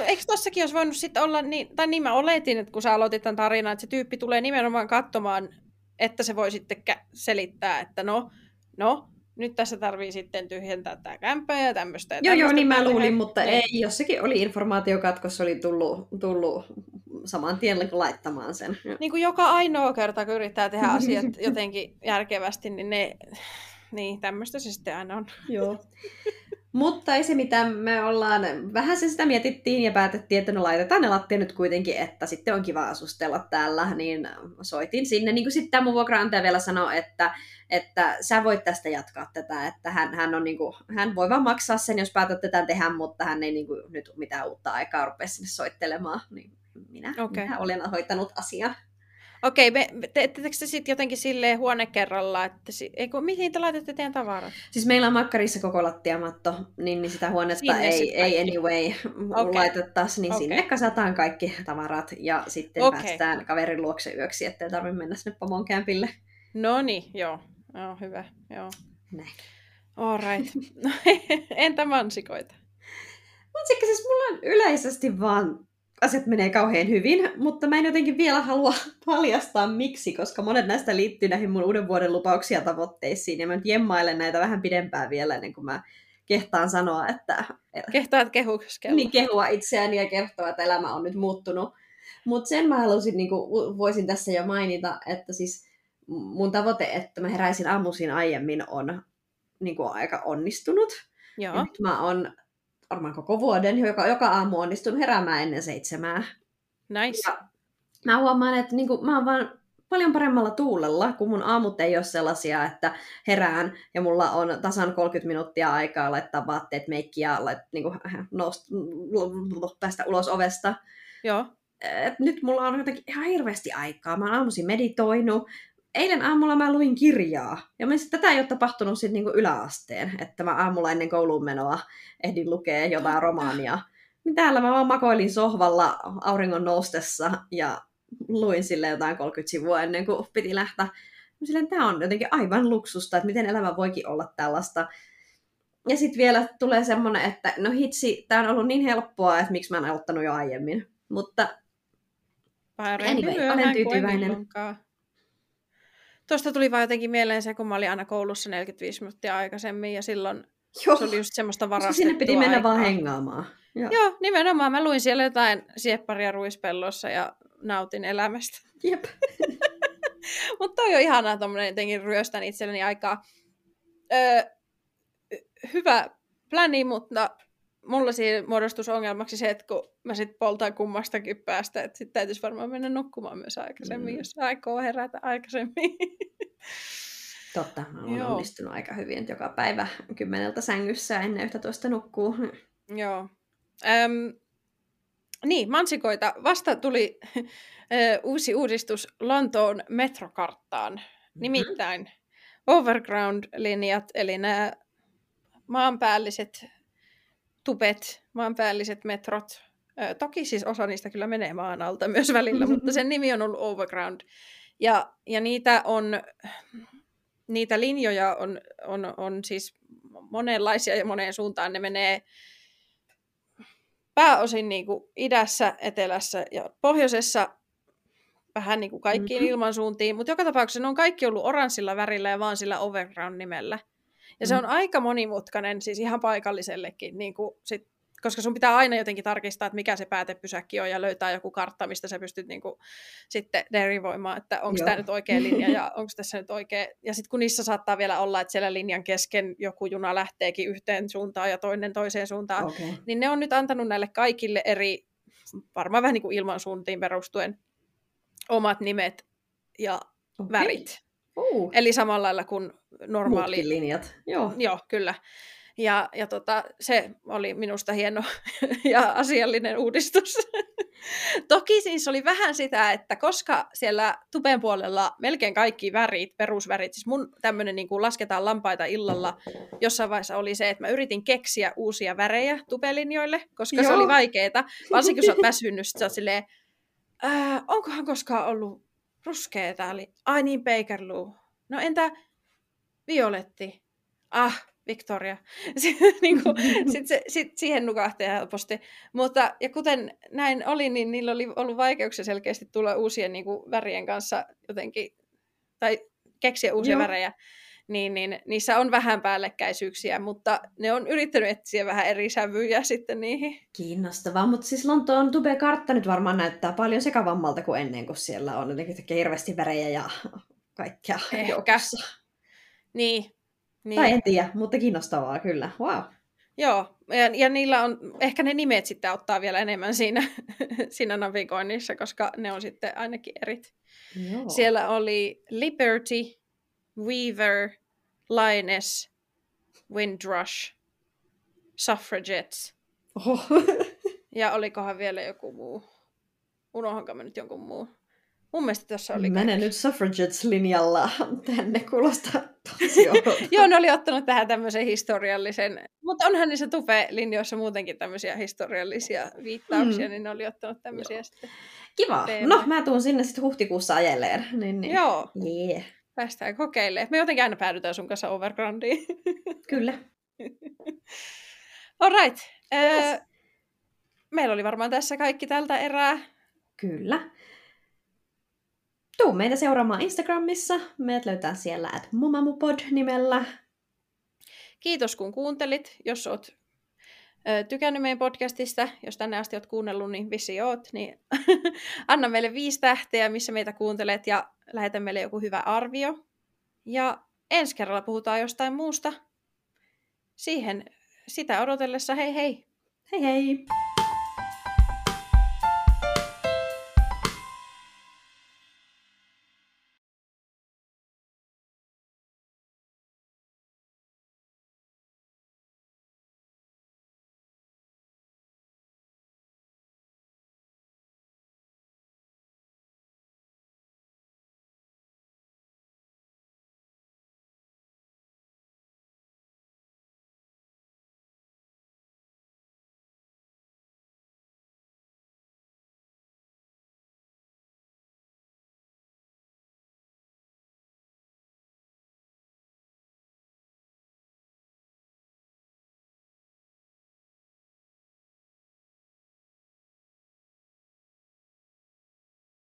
Eikö tossakin olisi voinut sitten olla niin, tai niin mä oletin, että kun sä aloitit tämän tarinan, että se tyyppi tulee nimenomaan katsomaan, että se voi sitten selittää, että no, no, nyt tässä tarvii sitten tyhjentää tämä kämppä ja tämmöistä. Ja joo, joo, niin mä luulin, mutta niin. ei, jossakin oli informaatiokatkos, oli tullut, tullut saman tien laittamaan sen. Niin kuin joka ainoa kerta, kun yrittää tehdä asiat jotenkin järkevästi, niin ne, niin tämmöistä se sitten aina on. Joo. Mutta ei se mitään, me ollaan, vähän se sitä mietittiin ja päätettiin, että no laitetaan ne lattia nyt kuitenkin, että sitten on kiva asustella täällä, niin soitin sinne. Niin kuin sitten tämä mun vuokraantaja vielä sanoi, että, että sä voit tästä jatkaa tätä, että hän, hän, on niin kuin, hän voi vaan maksaa sen, jos päätät tätä tehdä, mutta hän ei niin kuin, nyt mitään uutta aikaa rupea sinne soittelemaan. Niin minä, okay. minä olen hoitanut asian. Okei, okay, teettekö te sitten jotenkin silleen huone kerralla, että si- eiku, mihin te laitatte teidän tavarat? Siis meillä on makkarissa koko lattiamatto, niin, niin sitä huonetta sinne ei, ei anyway okay. laitettaisi, niin okay. sinne kasataan kaikki tavarat ja sitten okay. päästään kaverin luokse yöksi, ettei tarvitse mennä sinne pomon kämpille. No niin, joo. joo. hyvä, joo. Näin. All right. Entä mansikoita? Mansikka siis mulla on yleisesti vaan asiat menee kauhean hyvin, mutta mä en jotenkin vielä halua paljastaa miksi, koska monet näistä liittyy näihin mun uuden vuoden lupauksia tavoitteisiin, ja mä nyt jemmailen näitä vähän pidempään vielä ennen kuin mä kehtaan sanoa, että... Kehtaat kehuskella. Niin, kehua itseäni ja kertoa, että elämä on nyt muuttunut. Mutta sen mä halusin, niin kuin, voisin tässä jo mainita, että siis mun tavoite, että mä heräisin aamuisin aiemmin, on niin kuin, aika onnistunut. Joo. Ja nyt mä oon varmaan koko vuoden, joka, joka aamu onnistun heräämään ennen seitsemää. Nice. Ja mä huomaan, että niin kuin, mä oon vaan paljon paremmalla tuulella, kun mun aamut ei ole sellaisia, että herään ja mulla on tasan 30 minuuttia aikaa laittaa vaatteet, meikkiä lait, niin kuin, nousta, päästä ulos ovesta. Joo. Et nyt mulla on jotenkin ihan hirveästi aikaa. Mä oon aamuisin meditoinut, eilen aamulla mä luin kirjaa. Ja mä tätä ei ole tapahtunut sitten niinku yläasteen, että mä aamulla ennen kouluun menoa ehdin lukea jotain romaania. Niin täällä mä vaan makoilin sohvalla auringon noustessa ja luin sille jotain 30 sivua ennen kuin piti lähteä. Silleen, tämä on jotenkin aivan luksusta, että miten elämä voikin olla tällaista. Ja sitten vielä tulee semmoinen, että no hitsi, tämä on ollut niin helppoa, että miksi mä en aloittanut jo aiemmin. Mutta Parempi Anyway, olen tyytyväinen. Tuosta tuli vaan jotenkin mieleen se, kun mä olin aina koulussa 45 minuuttia aikaisemmin ja silloin Joo, se oli just semmoista varastettua sinne piti mennä aikaa. vaan hengaamaan. Joo. Joo, nimenomaan. Mä luin siellä jotain siepparia ruispellossa ja nautin elämästä. Jep. Mutta toi on ihanaa tommonen jotenkin ryöstän itselleni aikaa. Öö, hyvä pläni, mutta mulla siinä muodostus ongelmaksi se, että kun mä sit poltan kummastakin päästä, että sit täytyisi varmaan mennä nukkumaan myös aikaisemmin, Mm. jos aikoo herätä aikaisemmin. Totta, mä oon Joo. onnistunut aika hyvin, että joka päivä kymmeneltä sängyssä ennen yhtä toista nukkuu. Joo. Öm, niin, mansikoita. Vasta tuli ö, uusi uudistus Lontoon metrokarttaan. Mm-hmm. Nimittäin overground-linjat, eli nämä maanpäälliset tupet, maanpäälliset metrot. Ö, toki siis osa niistä kyllä menee maan alta myös välillä, mutta sen nimi on ollut overground. Ja, ja niitä on, niitä linjoja on, on, on siis monenlaisia ja moneen suuntaan. Ne menee pääosin niin kuin idässä, etelässä ja pohjoisessa vähän niin kuin kaikkiin Mhm. mm-hmm. ilmansuuntiin, mutta joka tapauksessa ne on kaikki ollut oranssilla värillä ja vaan sillä overground-nimellä. Ja se Mm. on aika monimutkainen, siis ihan paikallisellekin, niin kuin sit, koska sun pitää aina jotenkin tarkistaa, että mikä se päätepysäkki on ja löytää joku kartta, mistä sä pystyt niin kuin, sitten derivoimaan, että onko tämä nyt oikea linja ja onko tässä nyt oikea. Ja sitten kun niissä saattaa vielä olla, että siellä linjan kesken joku juna lähteekin yhteen suuntaan ja toinen toiseen suuntaan. Okay. niin ne on nyt antanut näille kaikille eri, varmaan vähän niin kuin ilmansuuntiin perustuen, omat nimet ja Okay. värit. Uh, Eli samalla lailla kuin normaali. muutkin linjat. Joo. Joo, kyllä. Ja, ja tota, se oli minusta hieno ja asiallinen uudistus. Toki siis oli vähän sitä, että koska siellä tupen puolella melkein kaikki värit, perusvärit, siis mun tämmöinen niin kuin lasketaan lampaita illalla, jossain vaiheessa oli se, että mä yritin keksiä uusia värejä tupelinjoille, koska Joo. se oli vaikeeta. Varsinkin kun sä oot väsynyt, sit sä oot silleen, onkohan koskaan ollut ruskea täällä? Ai niin, Bakerloo. No entä Violetti? Ah, Victoria. Niin kuin, sit se, sit siihen nukahti helposti. Mutta, ja kuten näin oli, niin niillä oli ollut vaikeuksia selkeästi tulla uusien niin kuin, värien kanssa jotenkin, tai keksiä uusia Joo. värejä. Niin, niin, niissä on vähän päällekkäisyyksiä, mutta ne on yrittänyt etsiä vähän eri sävyjä sitten niihin. Kiinnostavaa, mutta siis Lontoon Tube-kartta nyt varmaan näyttää paljon sekavammalta kuin ennen, kun siellä on jotenkin hirveästi värejä ja kaikkea Ehkä. joukossa. Niin. niin. Tai en tiedä, mutta kiinnostavaa kyllä. Wow. Joo, ja, ja niillä on, ehkä ne nimet sitten ottaa vielä enemmän siinä, siinä navigoinnissa, koska ne on sitten ainakin erit. Joo. Siellä oli Liberty, Weaver, Lioness, Windrush, Suffragettes, Oho. ja olikohan vielä joku muu. Unohanko mä nyt jonkun muu? Mun mielestä tässä oli Mene kaikki. nyt suffragettes-linjalla tänne, kuulostaa tosi. Joo, ne oli ottanut tähän tämmöisen historiallisen, mutta onhan niissä tupe-linjoissa muutenkin tämmöisiä historiallisia viittauksia, Mm. niin ne oli ottanut tämmöisiä Joo. sitten. Kiva. teemme. No, mä tuun sinne sitten huhtikuussa ajeleen. Niin, niin. Joo, Yeah. Päästään kokeilemaan. Me jotenkin aina päädytään sun kanssa overgroundiin. Kyllä. Alright. Öö, Yes. meillä oli varmaan tässä kaikki tältä erää. Kyllä. Tuu meitä seuraamaan Instagramissa. Meidät löytää siellä at mumamupod nimellä. Kiitos kun kuuntelit. Jos oot ö, tykännyt meidän podcastista, jos tänne asti oot kuunnellut, niin vissi oot, niin anna meille viisi tähteä, missä meitä kuuntelet ja lähetä meille joku hyvä arvio. Ja ensi kerralla puhutaan jostain muusta. Siihen sitä odotellessa hei hei! Hei hei!